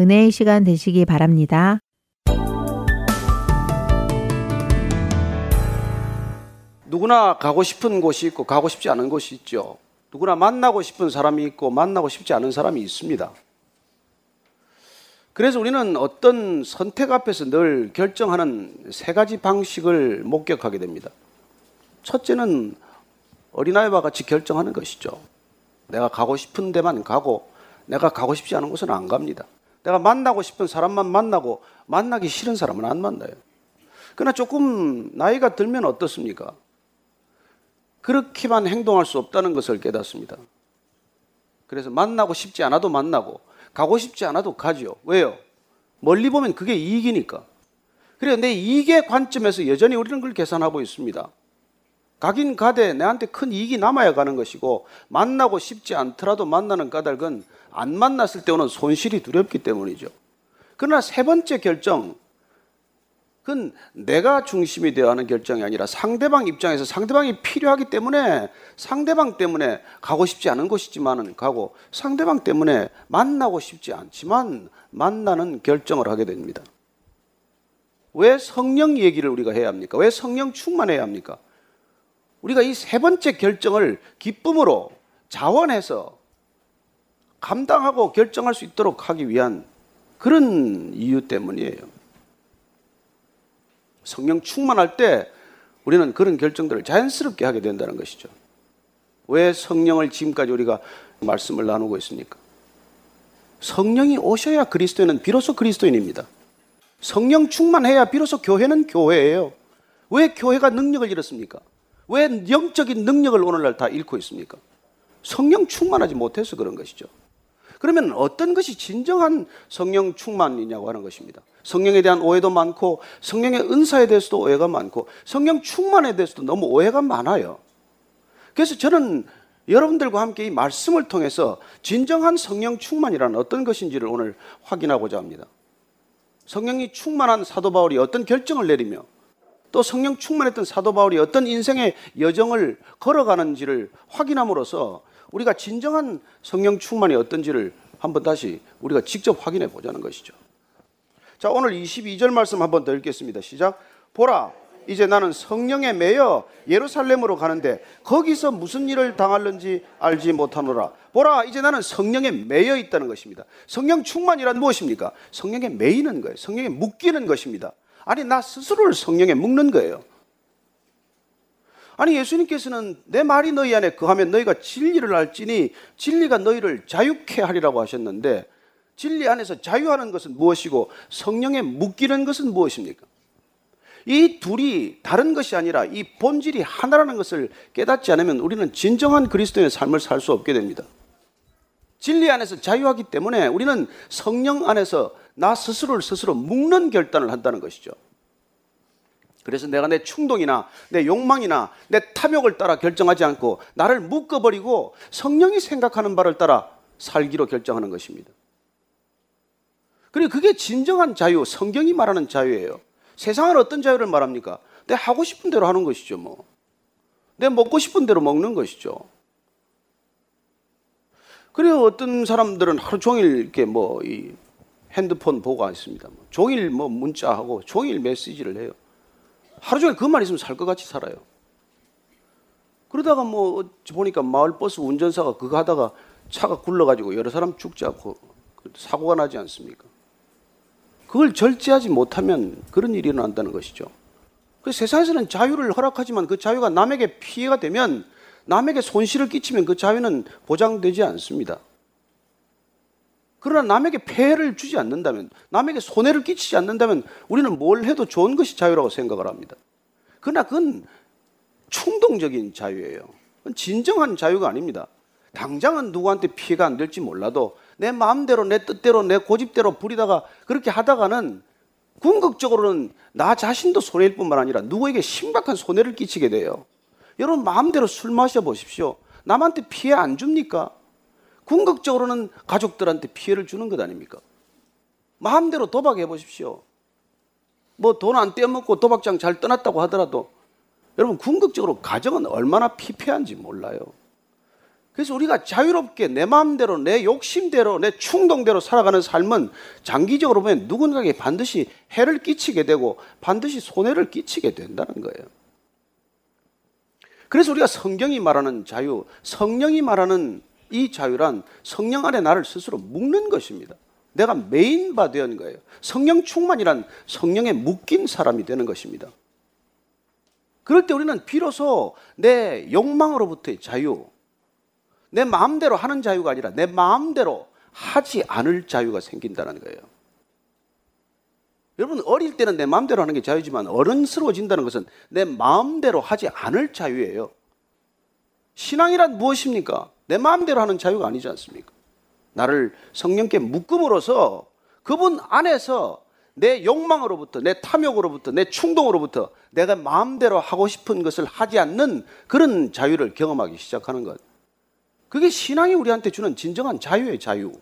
은혜의 시간 되시기 바랍니다. 누구나 가고 싶은 곳이 있고 가고 싶지 않은 곳이 있죠. 누구나 만나고 싶은 사람이 있고 만나고 싶지 않은 사람이 있습니다. 그래서 우리는 어떤 선택 앞에서 늘 결정하는 세 가지 방식을 목격하게 됩니다. 첫째는 어린아이와 같이 결정하는 것이죠. 내가 가고 싶은 데만 가고 내가 가고 싶지 않은 곳은 안 갑니다. 내가 만나고 싶은 사람만 만나고 만나기 싫은 사람은 안 만나요. 그러나 조금 나이가 들면 어떻습니까? 그렇게만 행동할 수 없다는 것을 깨닫습니다. 그래서 만나고 싶지 않아도 만나고 가고 싶지 않아도 가죠. 왜요? 멀리 보면 그게 이익이니까. 내 이익의 관점에서 여전히 우리는 그걸 계산하고 있습니다. 가긴 가되 내한테 큰 이익이 남아야 가는 것이고 만나고 싶지 않더라도 만나는 까닭은 안 만났을 때 오는 손실이 두렵기 때문이죠. 그러나 세 번째 결정, 그건 내가 중심이 되어 하는 결정이 아니라 상대방 입장에서 상대방이 필요하기 때문에 상대방 때문에 가고 싶지 않은 곳이지만은 가고 상대방 때문에 만나고 싶지 않지만 만나는 결정을 하게 됩니다. 왜 성령 얘기를 우리가 해야 합니까? 왜 성령 충만해야 합니까? 우리가 이 세 번째 결정을 기쁨으로 자원해서 감당하고 결정할 수 있도록 하기 위한 그런 이유 때문이에요. 성령 충만할 때 우리는 그런 결정들을 자연스럽게 하게 된다는 것이죠. 왜 성령을 지금까지 우리가 말씀을 나누고 있습니까? 성령이 오셔야 그리스도인은 비로소 그리스도인입니다. 성령 충만해야 비로소 교회는 교회예요. 왜 교회가 능력을 잃었습니까? 왜 영적인 능력을 오늘날 다 잃고 있습니까? 성령 충만하지 못해서 그런 것이죠. 그러면 어떤 것이 진정한 성령 충만이냐고 하는 것입니다. 성령에 대한 오해도 많고 성령의 은사에 대해서도 오해가 많고 성령 충만에 대해서도 너무 오해가 많아요. 그래서 저는 여러분들과 함께 이 말씀을 통해서 진정한 성령 충만이라는 어떤 것인지를 오늘 확인하고자 합니다. 성령이 충만한 사도 바울이 어떤 결정을 내리며 또 성령 충만했던 사도 바울이 어떤 인생의 여정을 걸어가는지를 확인함으로써 우리가 진정한 성령 충만이 어떤지를 한번 다시 우리가 직접 확인해 보자는 것이죠. 자, 오늘 22절 말씀 한번 더 읽겠습니다. 시작. 보라, 이제 나는 성령에 매여 예루살렘으로 가는데 거기서 무슨 일을 당할는지 알지 못하노라. 보라, 이제 나는 성령에 매여 있다는 것입니다. 성령 충만이란 무엇입니까? 성령에 매이는 거예요. 성령에 묶이는 것입니다. 아니, 나 스스로를 성령에 묶는 거예요. 아니 예수님께서는 내 말이 너희 안에 거하면 너희가 진리를 알지니 진리가 너희를 자유케 하리라고 하셨는데 진리 안에서 자유하는 것은 무엇이고 성령에 묶이는 것은 무엇입니까? 이 둘이 다른 것이 아니라 이 본질이 하나라는 것을 깨닫지 않으면 우리는 진정한 그리스도의 삶을 살 수 없게 됩니다. 진리 안에서 자유하기 때문에 우리는 성령 안에서 나 스스로를 스스로 묶는 결단을 한다는 것이죠. 그래서 내가 내 충동이나 내 욕망이나 내 탐욕을 따라 결정하지 않고 나를 묶어버리고 성령이 생각하는 바를 따라 살기로 결정하는 것입니다. 그리고 그게 진정한 자유, 성경이 말하는 자유예요. 세상은 어떤 자유를 말합니까? 내 하고 싶은 대로 하는 것이죠, 뭐. 내 먹고 싶은 대로 먹는 것이죠. 그리고 어떤 사람들은 하루 종일 이렇게 뭐이 핸드폰 보고 있습니다. 뭐 종일 뭐 문자하고 종일 메시지를 해요. 하루 종일 그만 있으면 살 것 같이 살아요. 그러다가 뭐 보니까 마을 버스 운전사가 그거 하다가 차가 굴러가지고 여러 사람 죽지 않고 사고가 나지 않습니까? 그걸 절제하지 못하면 그런 일이 일어난다는 것이죠. 그 세상에서는 자유를 허락하지만 그 자유가 남에게 피해가 되면 남에게 손실을 끼치면 그 자유는 보장되지 않습니다. 그러나 남에게 폐해를 주지 않는다면, 남에게 손해를 끼치지 않는다면 우리는 뭘 해도 좋은 것이 자유라고 생각을 합니다. 그러나 그건 충동적인 자유예요. 그건 진정한 자유가 아닙니다. 당장은 누구한테 피해가 안 될지 몰라도 내 마음대로, 내 뜻대로, 내 고집대로 부리다가 그렇게 하다가는 궁극적으로는 나 자신도 손해일 뿐만 아니라 누구에게 심각한 손해를 끼치게 돼요. 여러분 마음대로 술 마셔 보십시오. 남한테 피해 안 줍니까? 궁극적으로는 가족들한테 피해를 주는 것 아닙니까? 마음대로 도박해 보십시오. 뭐 돈 안 떼어먹고 도박장 잘 떠났다고 하더라도 여러분 궁극적으로 가정은 얼마나 피폐한지 몰라요. 그래서 우리가 자유롭게 내 마음대로 내 욕심대로 내 충동대로 살아가는 삶은 장기적으로 보면 누군가에게 반드시 해를 끼치게 되고 반드시 손해를 끼치게 된다는 거예요. 그래서 우리가 성경이 말하는 자유, 성령이 말하는 이 자유란 성령 안에 나를 스스로 묶는 것입니다. 내가 메인바 되는 거예요. 성령 충만이란 성령에 묶인 사람이 되는 것입니다. 그럴 때 우리는 비로소 내 욕망으로부터의 자유, 내 마음대로 하는 자유가 아니라 내 마음대로 하지 않을 자유가 생긴다는 거예요. 여러분 어릴 때는 내 마음대로 하는 게 자유지만 어른스러워진다는 것은 내 마음대로 하지 않을 자유예요. 신앙이란 무엇입니까? 내 마음대로 하는 자유가 아니지 않습니까? 나를 성령께 묶음으로써 그분 안에서 내 욕망으로부터, 내 탐욕으로부터, 내 충동으로부터 내가 마음대로 하고 싶은 것을 하지 않는 그런 자유를 경험하기 시작하는 것. 그게 신앙이 우리한테 주는 진정한 자유의 자유.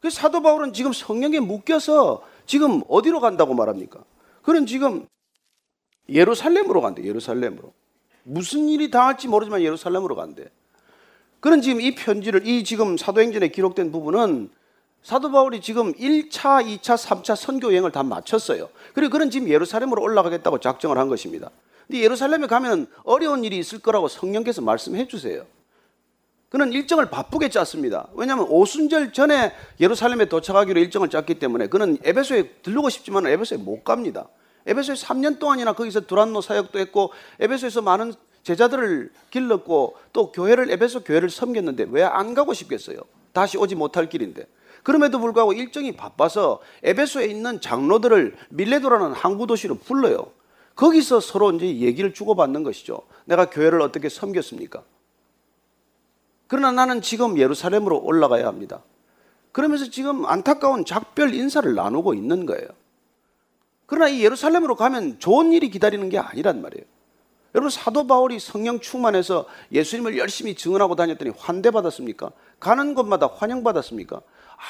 그 사도 바울은 지금 성령에 묶여서 지금 어디로 간다고 말합니까? 그는 지금 예루살렘으로 간대, 예루살렘으로. 무슨 일이 당할지 모르지만 예루살렘으로 간대. 그는 지금 이 편지를, 이 지금 사도행전에 기록된 부분은 사도 바울이 지금 1차, 2차, 3차 선교 여행을 다 마쳤어요. 그리고 그는 지금 예루살렘으로 올라가겠다고 작정을 한 것입니다. 근데 예루살렘에 가면 어려운 일이 있을 거라고 성령께서 말씀해 주세요. 그는 일정을 바쁘게 짰습니다. 왜냐하면 오순절 전에 예루살렘에 도착하기로 일정을 짰기 때문에 그는 에베소에 들르고 싶지만 에베소에 못 갑니다. 에베소에 3년 동안이나 거기서 두란노 사역도 했고 에베소에서 많은 제자들을 길렀고 또 교회를 에베소 교회를 섬겼는데 왜 안 가고 싶겠어요? 다시 오지 못할 길인데. 그럼에도 불구하고 일정이 바빠서 에베소에 있는 장로들을 밀레도라는 항구 도시로 불러요. 거기서 서로 이제 얘기를 주고받는 것이죠. 내가 교회를 어떻게 섬겼습니까? 그러나 나는 지금 예루살렘으로 올라가야 합니다. 그러면서 지금 안타까운 작별 인사를 나누고 있는 거예요. 그러나 이 예루살렘으로 가면 좋은 일이 기다리는 게 아니란 말이에요. 여러분 사도 바울이 성령 충만해서 예수님을 열심히 증언하고 다녔더니 환대받았습니까? 가는 곳마다 환영받았습니까?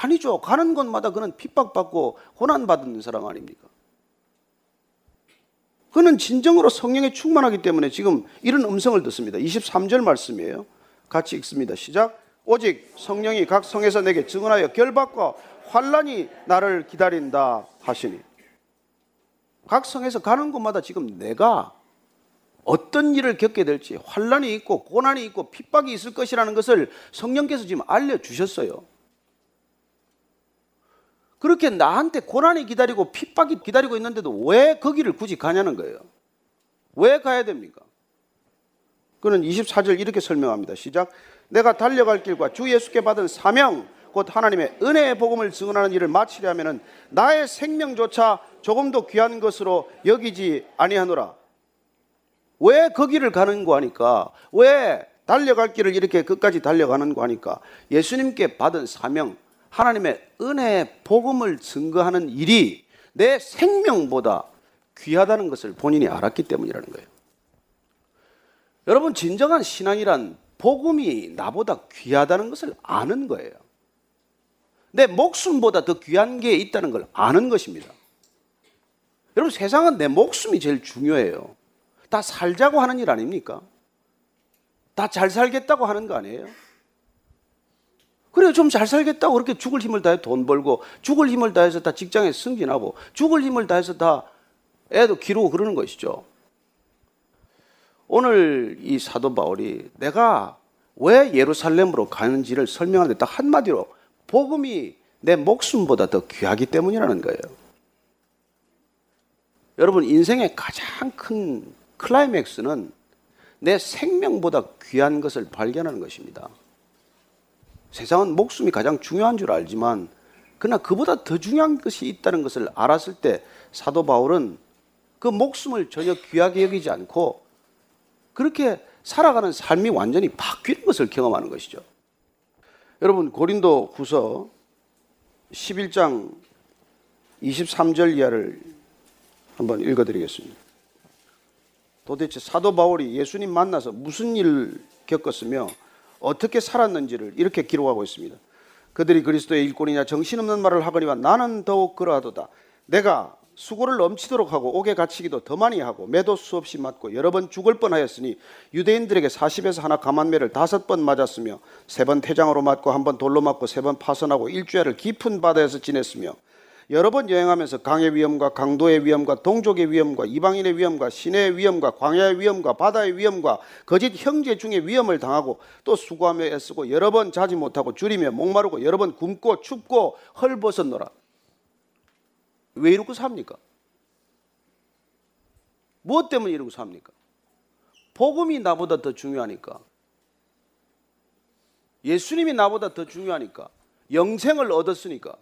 아니죠. 가는 곳마다 그는 핍박받고 고난받는 사람 아닙니까? 그는 진정으로 성령에 충만하기 때문에 지금 이런 음성을 듣습니다. 23절 말씀이에요. 같이 읽습니다. 시작. 오직 성령이 각 성에서 내게 증언하여 결박과 환란이 나를 기다린다 하시니 각 성에서 가는 곳마다 지금 내가 어떤 일을 겪게 될지 환란이 있고 고난이 있고 핍박이 있을 것이라는 것을 성령께서 지금 알려 주셨어요. 그렇게 나한테 고난이 기다리고 핍박이 기다리고 있는데도 왜 거기를 굳이 가냐는 거예요. 왜 가야 됩니까? 그는 24절 이렇게 설명합니다. 시작. 내가 달려갈 길과 주 예수께 받은 사명 곧 하나님의 은혜의 복음을 증언하는 일을 마치려면은 나의 생명조차 조금도 귀한 것으로 여기지 아니하노라. 왜 거기를 가는 거 하니까 왜 달려갈 길을 이렇게 끝까지 달려가는 거 하니까 예수님께 받은 사명 하나님의 은혜의 복음을 증거하는 일이 내 생명보다 귀하다는 것을 본인이 알았기 때문이라는 거예요. 여러분 진정한 신앙이란 복음이 나보다 귀하다는 것을 아는 거예요. 내 목숨보다 더 귀한 게 있다는 걸 아는 것입니다. 여러분 세상은 내 목숨이 제일 중요해요. 다 살자고 하는 일 아닙니까? 다 잘 살겠다고 하는 거 아니에요? 그래요. 좀 잘 살겠다고 그렇게 죽을 힘을 다해 돈 벌고 죽을 힘을 다해서 다 직장에 승진하고 죽을 힘을 다해서 다 애도 기르고 그러는 것이죠. 오늘 이 사도 바울이 내가 왜 예루살렘으로 가는지를 설명하는데 딱 한마디로 복음이 내 목숨보다 더 귀하기 때문이라는 거예요. 여러분 인생의 가장 큰 클라이맥스는 내 생명보다 귀한 것을 발견하는 것입니다. 세상은 목숨이 가장 중요한 줄 알지만 그러나 그보다 더 중요한 것이 있다는 것을 알았을 때 사도 바울은 그 목숨을 전혀 귀하게 여기지 않고 그렇게 살아가는 삶이 완전히 바뀌는 것을 경험하는 것이죠. 여러분 고린도 후서 11장 23절 이하를 한번 읽어드리겠습니다. 도대체 사도 바울이 예수님 만나서 무슨 일을 겪었으며 어떻게 살았는지를 이렇게 기록하고 있습니다. 그들이 그리스도의 일꾼이냐 정신없는 말을 하거니와 나는 더욱 그러하도다. 내가 수고를 넘치도록 하고 옥에 갇히기도 더 많이 하고 매도 수없이 맞고 여러 번 죽을 뻔하였으니 유대인들에게 40에서 하나 감한매를 다섯 번 맞았으며 세 번 태장으로 맞고 한 번 돌로 맞고 세 번 파선하고 일주일을 깊은 바다에서 지냈으며 여러 번 여행하면서 강의 위험과 강도의 위험과 동족의 위험과 이방인의 위험과 시내의 위험과 광야의 위험과 바다의 위험과 거짓 형제 중의 위험을 당하고 또 수고하며 애쓰고 여러 번 자지 못하고 줄이며 목마르고 여러 번 굶고 춥고 헐벗었노라. 왜 이러고 삽니까? 무엇 때문에 이러고 삽니까? 복음이 나보다 더 중요하니까. 예수님이 나보다 더 중요하니까. 영생을 얻었으니까.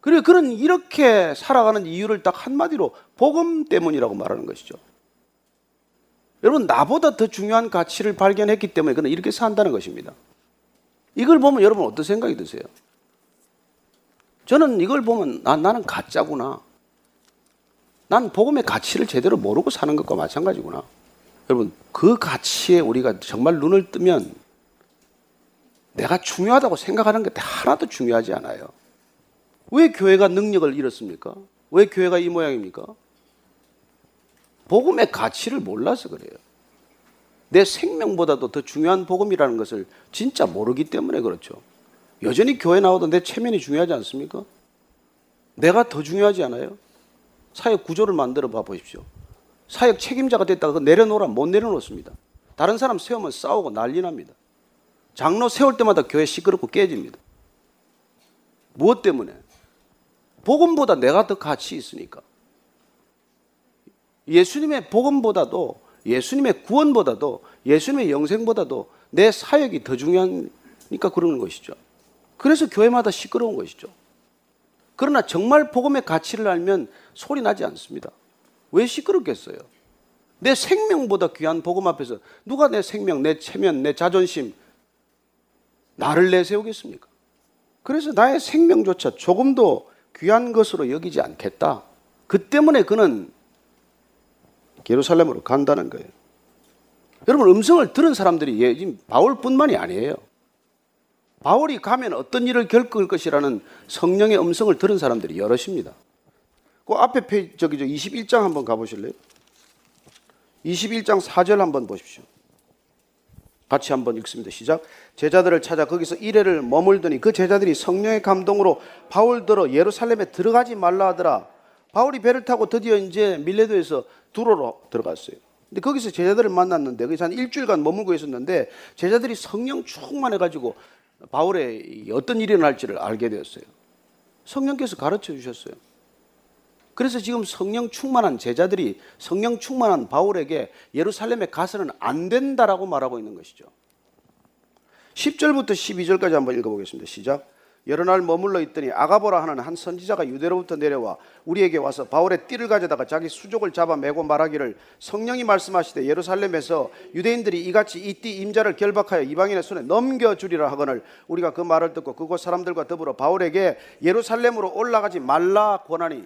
그래 그런 이렇게 살아가는 이유를 딱 한마디로 복음 때문이라고 말하는 것이죠. 여러분 나보다 더 중요한 가치를 발견했기 때문에 그는 이렇게 산다는 것입니다. 이걸 보면 여러분 어떤 생각이 드세요? 저는 이걸 보면 아, 나는 가짜구나. 난 복음의 가치를 제대로 모르고 사는 것과 마찬가지구나. 여러분 그 가치에 우리가 정말 눈을 뜨면 내가 중요하다고 생각하는 게 하나도 중요하지 않아요. 왜 교회가 능력을 잃었습니까? 왜 교회가 이 모양입니까? 복음의 가치를 몰라서 그래요. 내 생명보다도 더 중요한 복음이라는 것을 진짜 모르기 때문에 그렇죠. 여전히 교회 나와도 내 체면이 중요하지 않습니까? 내가 더 중요하지 않아요? 사역 구조를 만들어 봐 보십시오. 사역 책임자가 됐다가 내려놓으라 못 내려놓습니다. 다른 사람 세우면 싸우고 난리 납니다. 장로 세울 때마다 교회 시끄럽고 깨집니다. 무엇 때문에? 복음보다 내가 더 가치 있으니까. 예수님의 복음보다도 예수님의 구원보다도 예수님의 영생보다도 내 사역이 더 중요하니까 그러는 것이죠. 그래서 교회마다 시끄러운 것이죠. 그러나 정말 복음의 가치를 알면 소리 나지 않습니다. 왜 시끄럽겠어요? 내 생명보다 귀한 복음 앞에서 누가 내 생명, 내 체면, 내 자존심, 나를 내세우겠습니까? 그래서 나의 생명조차 조금도 귀한 것으로 여기지 않겠다. 그 때문에 그는 예루살렘으로 간다는 거예요. 여러분 음성을 들은 사람들이 예, 바울뿐만이 아니에요. 바울이 가면 어떤 일을 겪을 것이라는 성령의 음성을 들은 사람들이 여럿입니다. 그 앞에 페이지 저기 저 21장 한번 가보실래요? 21장 4절 한번 보십시오. 같이 한번 읽습니다. 시작. 제자들을 찾아 거기서 이래를 머물더니 그 제자들이 성령의 감동으로 바울더러 예루살렘에 들어가지 말라 하더라. 바울이 배를 타고 드디어 이제 밀레도에서 두로로 들어갔어요. 근데 거기서 제자들을 만났는데 거기서 한 일주일간 머물고 있었는데 제자들이 성령 충만해가지고 바울의 어떤 일이 날지를 알게 되었어요. 성령께서 가르쳐 주셨어요. 그래서 지금 성령 충만한 제자들이 성령 충만한 바울에게 예루살렘에 가서는 안 된다라고 말하고 있는 것이죠. 10절부터 12절까지 한번 읽어보겠습니다. 시작. 여러 날 머물러 있더니 아가보라 하는 한 선지자가 유대로부터 내려와 우리에게 와서 바울의 띠를 가져다가 자기 수족을 잡아 매고 말하기를 성령이 말씀하시되 예루살렘에서 유대인들이 이같이 이 띠 임자를 결박하여 이방인의 손에 넘겨주리라 하거늘 우리가 그 말을 듣고 그곳 사람들과 더불어 바울에게 예루살렘으로 올라가지 말라 권하니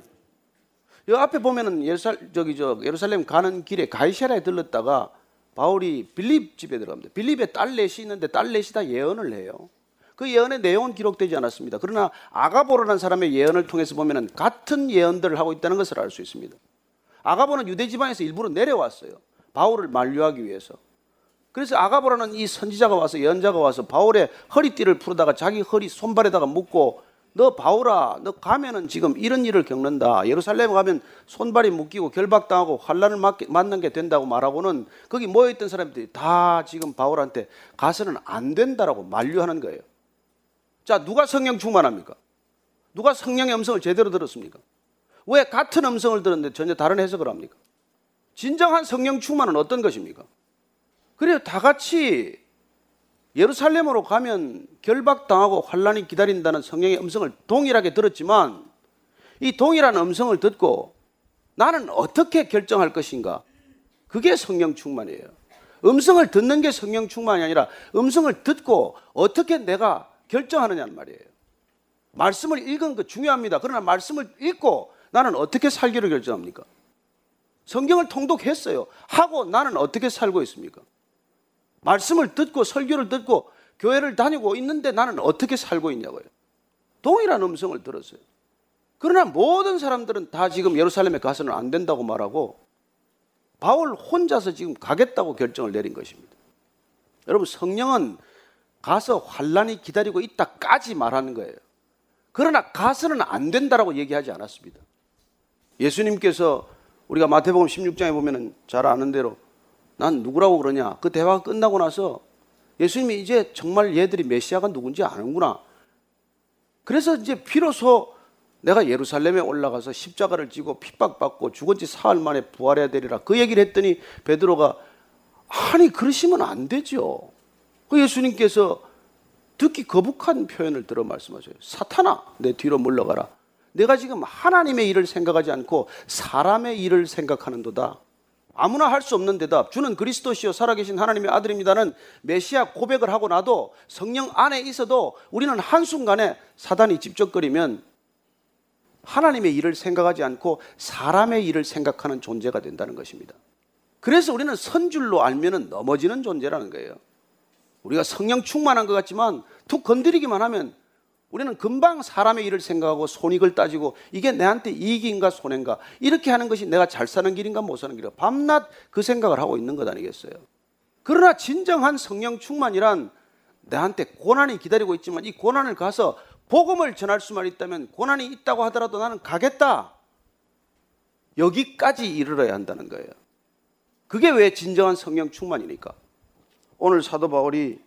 이 앞에 보면은 예루살 저기 저 예루살렘 가는 길에 가이사라에 들렀다가 바울이 빌립 집에 들어갑니다. 빌립에 딸 넷이 있는데 딸 넷이 다 예언을 해요. 그 예언의 내용은 기록되지 않았습니다. 그러나 아가보라는 사람의 예언을 통해서 보면은 같은 예언들을 하고 있다는 것을 알 수 있습니다. 아가보는 유대 지방에서 일부러 내려왔어요. 바울을 만류하기 위해서. 그래서 아가보라는 이 선지자가 와서 예언자가 와서 바울의 허리띠를 풀다가 자기 허리 손발에다가 묶고 너 바울아 너 가면은 지금 이런 일을 겪는다. 예루살렘 가면 손발이 묶이고 결박당하고 환란을 맞는 게 된다고 말하고는 거기 모여 있던 사람들이 다 지금 바울한테 가서는 안 된다라고 만류하는 거예요. 자, 누가 성령 충만합니까? 누가 성령의 음성을 제대로 들었습니까? 왜 같은 음성을 들었는데 전혀 다른 해석을 합니까? 진정한 성령 충만은 어떤 것입니까? 그래요. 다 같이 예루살렘으로 가면 결박당하고 환란이 기다린다는 성령의 음성을 동일하게 들었지만 이 동일한 음성을 듣고 나는 어떻게 결정할 것인가? 그게 성령 충만이에요. 음성을 듣는 게 성령 충만이 아니라 음성을 듣고 어떻게 내가 결정하느냐는 말이에요. 말씀을 읽은 거 중요합니다. 그러나 말씀을 읽고 나는 어떻게 살기로 결정합니까? 성경을 통독했어요. 하고 나는 어떻게 살고 있습니까? 말씀을 듣고 설교를 듣고 교회를 다니고 있는데 나는 어떻게 살고 있냐고요. 동일한 음성을 들었어요. 그러나 모든 사람들은 다 지금 예루살렘에 가서는 안 된다고 말하고 바울 혼자서 지금 가겠다고 결정을 내린 것입니다. 여러분 성령은 가서 환란이 기다리고 있다까지 말하는 거예요. 그러나 가서는 안 된다라고 얘기하지 않았습니다. 예수님께서 우리가 마태복음 16장에 보면은 잘 아는 대로 난 누구라고 그러냐? 그 대화가 끝나고 나서 예수님이 이제 정말 얘들이 메시아가 누군지 아는구나. 그래서 이제 비로소 내가 예루살렘에 올라가서 십자가를 지고 핍박받고 죽은 지 사흘 만에 부활해야 되리라. 그 얘기를 했더니 베드로가 아니 그러시면 안 되죠. 그 예수님께서 듣기 거북한 표현을 들어 말씀하셔요. 사탄아, 내 뒤로 물러가라. 내가 지금 하나님의 일을 생각하지 않고 사람의 일을 생각하는도다. 아무나 할 수 없는 대답. 주는 그리스도시요 살아계신 하나님의 아들입니다는 메시아 고백을 하고 나도 성령 안에 있어도 우리는 한순간에 사단이 집적거리면 하나님의 일을 생각하지 않고 사람의 일을 생각하는 존재가 된다는 것입니다. 그래서 우리는 선줄로 알면은 넘어지는 존재라는 거예요. 우리가 성령 충만한 것 같지만 툭 건드리기만 하면 우리는 금방 사람의 일을 생각하고 손익을 따지고 이게 내한테 이익인가 손해인가 이렇게 하는 것이 내가 잘 사는 길인가 못 사는 길인가 밤낮 그 생각을 하고 있는 것 아니겠어요? 그러나 진정한 성령 충만이란 내한테 고난이 기다리고 있지만 이 고난을 가서 복음을 전할 수만 있다면 고난이 있다고 하더라도 나는 가겠다. 여기까지 이르러야 한다는 거예요. 그게 왜 진정한 성령 충만이니까. 오늘 사도 바울이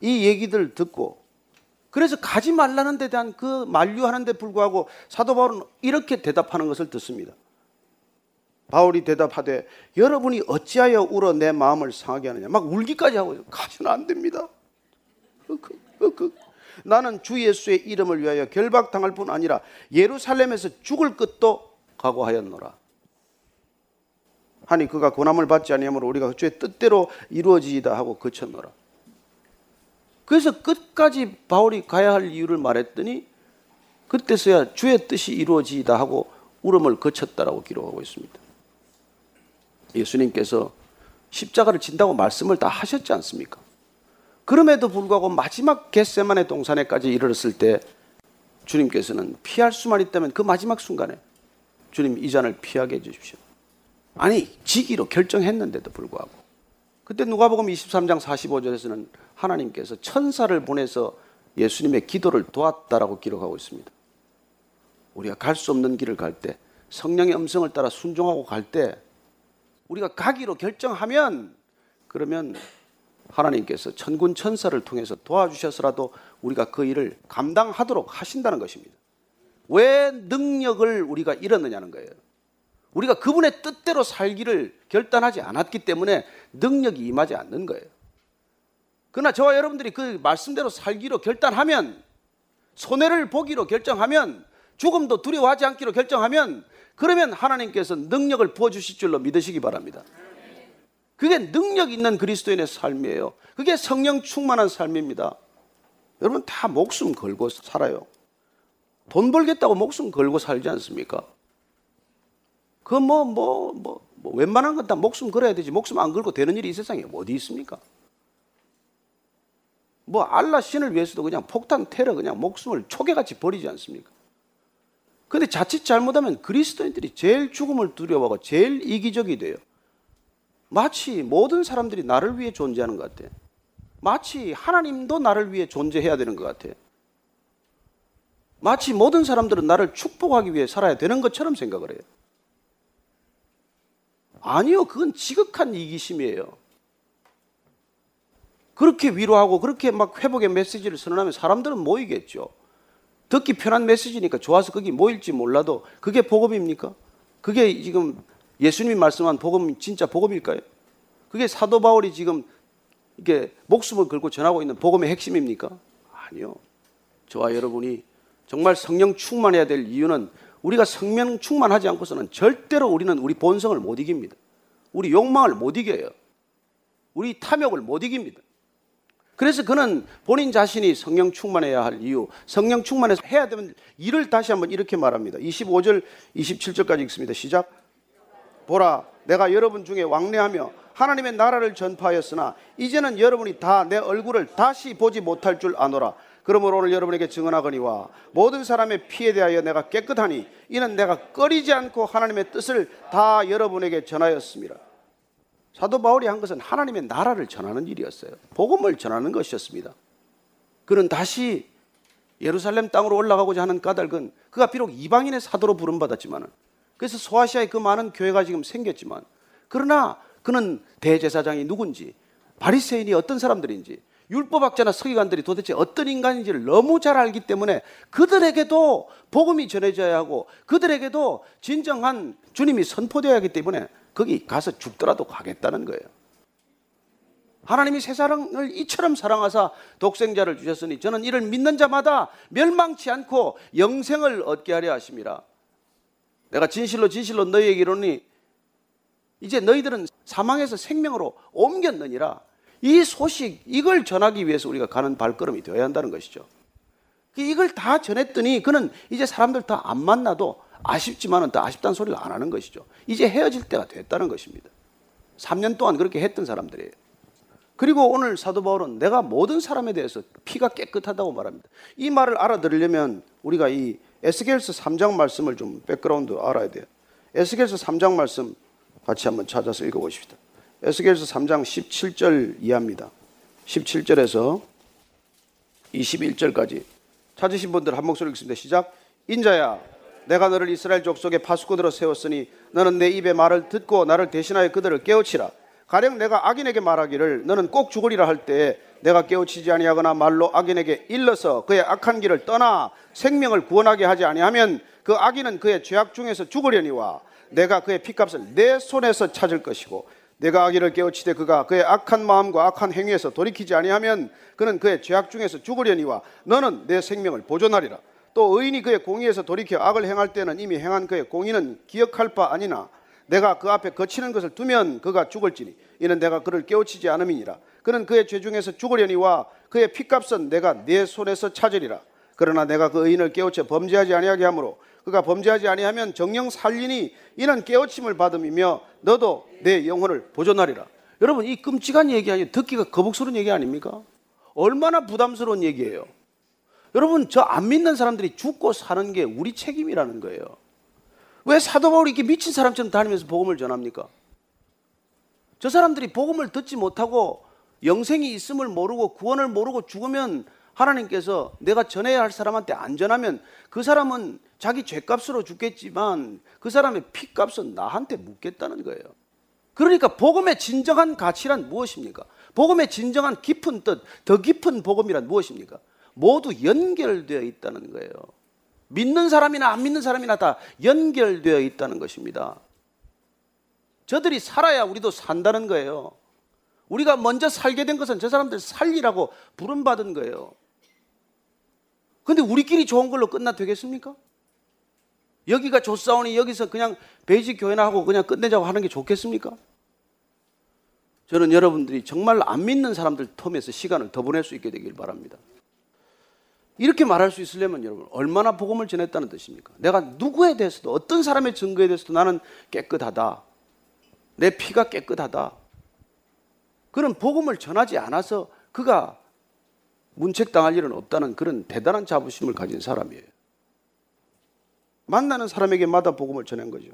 이 얘기들 듣고 그래서 가지 말라는 데 대한 그 만류하는 데 불구하고 사도 바울은 이렇게 대답하는 것을 듣습니다. 바울이 대답하되 여러분이 어찌하여 울어 내 마음을 상하게 하느냐 막 울기까지 하고 가지는 안 됩니다. 나는 주 예수의 이름을 위하여 결박당할 뿐 아니라 예루살렘에서 죽을 것도 각오하였노라. 하니 그가 고난을 받지 아니하므로 우리가 주의 뜻대로 이루어지이다 하고 그쳤노라. 그래서 끝까지 바울이 가야 할 이유를 말했더니 그때서야 주의 뜻이 이루어지이다 하고 울음을 거쳤다라고 기록하고 있습니다. 예수님께서 십자가를 진다고 말씀을 다 하셨지 않습니까? 그럼에도 불구하고 마지막 겟세만의 동산에까지 이르렀을 때 주님께서는 피할 수만 있다면 그 마지막 순간에 주님 이 잔을 피하게 해주십시오. 아니 지기로 결정했는데도 불구하고 그때 누가복음 23장 45절에서는 하나님께서 천사를 보내서 예수님의 기도를 도왔다라고 기록하고 있습니다. 우리가 갈 수 없는 길을 갈 때, 성령의 음성을 따라 순종하고 갈 때, 우리가 가기로 결정하면, 그러면 하나님께서 천군 천사를 통해서 도와주셔서라도 우리가 그 일을 감당하도록 하신다는 것입니다. 왜 능력을 우리가 잃었느냐는 거예요. 우리가 그분의 뜻대로 살기를 결단하지 않았기 때문에 능력이 임하지 않는 거예요. 그러나 저와 여러분들이 그 말씀대로 살기로 결단하면 손해를 보기로 결정하면 죽음도 두려워하지 않기로 결정하면 그러면 하나님께서 능력을 부어 주실 줄로 믿으시기 바랍니다. 그게 능력 있는 그리스도인의 삶이에요. 그게 성령 충만한 삶입니다. 여러분 다 목숨 걸고 살아요. 돈 벌겠다고 목숨 걸고 살지 않습니까? 그 뭐, 뭐, 뭐, 뭐, 웬만한 건 다 목숨 걸어야 되지. 목숨 안 걸고 되는 일이 이 세상에 어디 있습니까? 뭐, 알라 신을 위해서도 그냥 폭탄 테러 그냥 목숨을 초계같이 버리지 않습니까? 근데 자칫 잘못하면 그리스도인들이 제일 죽음을 두려워하고 제일 이기적이 돼요. 마치 모든 사람들이 나를 위해 존재하는 것 같아. 마치 하나님도 나를 위해 존재해야 되는 것 같아. 마치 모든 사람들은 나를 축복하기 위해 살아야 되는 것처럼 생각을 해요. 아니요, 그건 지극한 이기심이에요. 그렇게 위로하고 그렇게 막 회복의 메시지를 선언하면 사람들은 모이겠죠. 듣기 편한 메시지니까 좋아서 거기 모일지 몰라도 그게 복음입니까? 그게 지금 예수님이 말씀한 복음 진짜 복음일까요? 그게 사도 바울이 지금 이게 목숨을 걸고 전하고 있는 복음의 핵심입니까? 아니요. 저와 여러분이 정말 성령 충만해야 될 이유는 우리가 성령 충만하지 않고서는 절대로 우리는 우리 본성을 못 이깁니다. 우리 욕망을 못 이겨요. 우리 탐욕을 못 이깁니다. 그래서 그는 본인 자신이 성령 충만해야 할 이유, 성령 충만해서 해야 되는 일을 다시 한번 이렇게 말합니다. 25절, 27절까지 읽습니다. 시작. 보라, 내가 여러분 중에 왕래하며 하나님의 나라를 전파하였으나 이제는 여러분이 다 내 얼굴을 다시 보지 못할 줄 아노라. 그러므로 오늘 여러분에게 증언하거니와 모든 사람의 피에 대하여 내가 깨끗하니 이는 내가 꺼리지 않고 하나님의 뜻을 다 여러분에게 전하였습니다. 사도 바울이 한 것은 하나님의 나라를 전하는 일이었어요. 복음을 전하는 것이었습니다. 그는 다시 예루살렘 땅으로 올라가고자 하는 까닭은 그가 비록 이방인의 사도로 부름받았지만 그래서 소아시아에 그 많은 교회가 지금 생겼지만 그러나 그는 대제사장이 누군지 바리새인이 어떤 사람들인지 율법학자나 서기관들이 도대체 어떤 인간인지를 너무 잘 알기 때문에 그들에게도 복음이 전해져야 하고 그들에게도 진정한 주님이 선포되어야 하기 때문에 거기 가서 죽더라도 가겠다는 거예요. 하나님이 세상을 이처럼 사랑하사 독생자를 주셨으니 저는 이를 믿는 자마다 멸망치 않고 영생을 얻게 하려 하심이라. 내가 진실로 진실로 너희에게 이르니 이제 너희들은 사망에서 생명으로 옮겼느니라. 이 소식 이걸 전하기 위해서 우리가 가는 발걸음이 되어야 한다는 것이죠. 이걸 다 전했더니 그는 이제 사람들 다 안 만나도 아쉽지만은 더 아쉽다는 소리를 안 하는 것이죠. 이제 헤어질 때가 됐다는 것입니다. 3년 동안 그렇게 했던 사람들이에요. 그리고 오늘 사도 바울은 내가 모든 사람에 대해서 피가 깨끗하다고 말합니다. 이 말을 알아들으려면 우리가 이 에스겔서 3장 말씀을 좀 background 알아야 돼요. 에스겔서 3장 말씀 같이 한번 찾아서 읽어 보십시다. 에스겔서 3장 17절 이하입니다. 17절에서 21절까지 찾으신 분들 한 목소리 읽습니다. 시작. 인자야 내가 너를 이스라엘 족속의 파수꾼으로 세웠으니 너는 내 입의 말을 듣고 나를 대신하여 그들을 깨우치라. 가령 내가 악인에게 말하기를 너는 꼭 죽으리라 할 때에 내가 깨우치지 아니하거나 말로 악인에게 일러서 그의 악한 길을 떠나 생명을 구원하게 하지 아니하면 그 악인은 그의 죄악 중에서 죽으려니와 내가 그의 피값을 내 손에서 찾을 것이고 내가 악인을 깨우치되 그가 그의 악한 마음과 악한 행위에서 돌이키지 아니하면 그는 그의 죄악 중에서 죽으려니와 너는 내 생명을 보존하리라. 또 의인이 그의 공의에서 돌이켜 악을 행할 때는 이미 행한 그의 공의는 기억할 바 아니나 내가 그 앞에 거치는 것을 두면 그가 죽을지니 이는 내가 그를 깨우치지 않음이니라 그는 그의 죄 중에서 죽으려니와 그의 피값은 내가 내 손에서 찾으리라 그러나 내가 그 의인을 깨우쳐 범죄하지 아니하게 하므로 그가 범죄하지 아니하면 정령 살리니 이는 깨우침을 받음이며 너도 내 영혼을 보존하리라 여러분 이 끔찍한 얘기 아니에요 듣기가 거북스러운 얘기 아닙니까? 얼마나 부담스러운 얘기예요 여러분 저 안 믿는 사람들이 죽고 사는 게 우리 책임이라는 거예요. 왜 사도 바울이 이렇게 미친 사람처럼 다니면서 복음을 전합니까? 저 사람들이 복음을 듣지 못하고 영생이 있음을 모르고 구원을 모르고 죽으면 하나님께서 내가 전해야 할 사람한테 안 전하면 그 사람은 자기 죄값으로 죽겠지만 그 사람의 피값은 나한테 묻겠다는 거예요. 그러니까 복음의 진정한 가치란 무엇입니까? 복음의 진정한 깊은 뜻, 더 깊은 복음이란 무엇입니까? 모두 연결되어 있다는 거예요. 믿는 사람이나 안 믿는 사람이나 다 연결되어 있다는 것입니다. 저들이 살아야 우리도 산다는 거예요. 우리가 먼저 살게 된 것은 저 사람들 살리라고 부름받은 거예요. 근데 우리끼리 좋은 걸로 끝나 되겠습니까? 여기가 좋사오니 여기서 그냥 베이직 교회나 하고 그냥 끝내자고 하는 게 좋겠습니까? 저는 여러분들이 정말 안 믿는 사람들 텀에서 시간을 더 보낼 수 있게 되길 바랍니다. 이렇게 말할 수 있으려면 여러분 얼마나 복음을 전했다는 뜻입니까? 내가 누구에 대해서도 어떤 사람의 증거에 대해서도 나는 깨끗하다. 내 피가 깨끗하다. 그런 복음을 전하지 않아서 그가 문책당할 일은 없다는 그런 대단한 자부심을 가진 사람이에요. 만나는 사람에게마다 복음을 전한 거죠.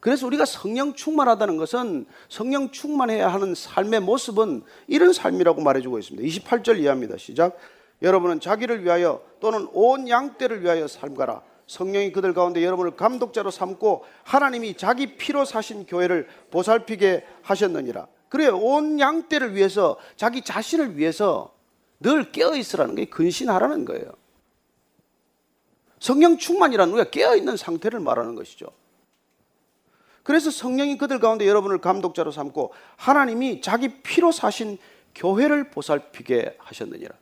그래서 우리가 성령 충만하다는 것은 성령 충만해야 하는 삶의 모습은 이런 삶이라고 말해주고 있습니다. 28절 이하입니다. 시작. 여러분은 자기를 위하여 또는 온 양떼를 위하여 삶가라. 성령이 그들 가운데 여러분을 감독자로 삼고 하나님이 자기 피로 사신 교회를 보살피게 하셨느니라. 그래요. 온 양떼를 위해서 자기 자신을 위해서 늘 깨어 있으라는 게 근신하라는 거예요. 성령 충만이라는 우리가 깨어 있는 상태를 말하는 것이죠. 그래서 성령이 그들 가운데 여러분을 감독자로 삼고 하나님이 자기 피로 사신 교회를 보살피게 하셨느니라.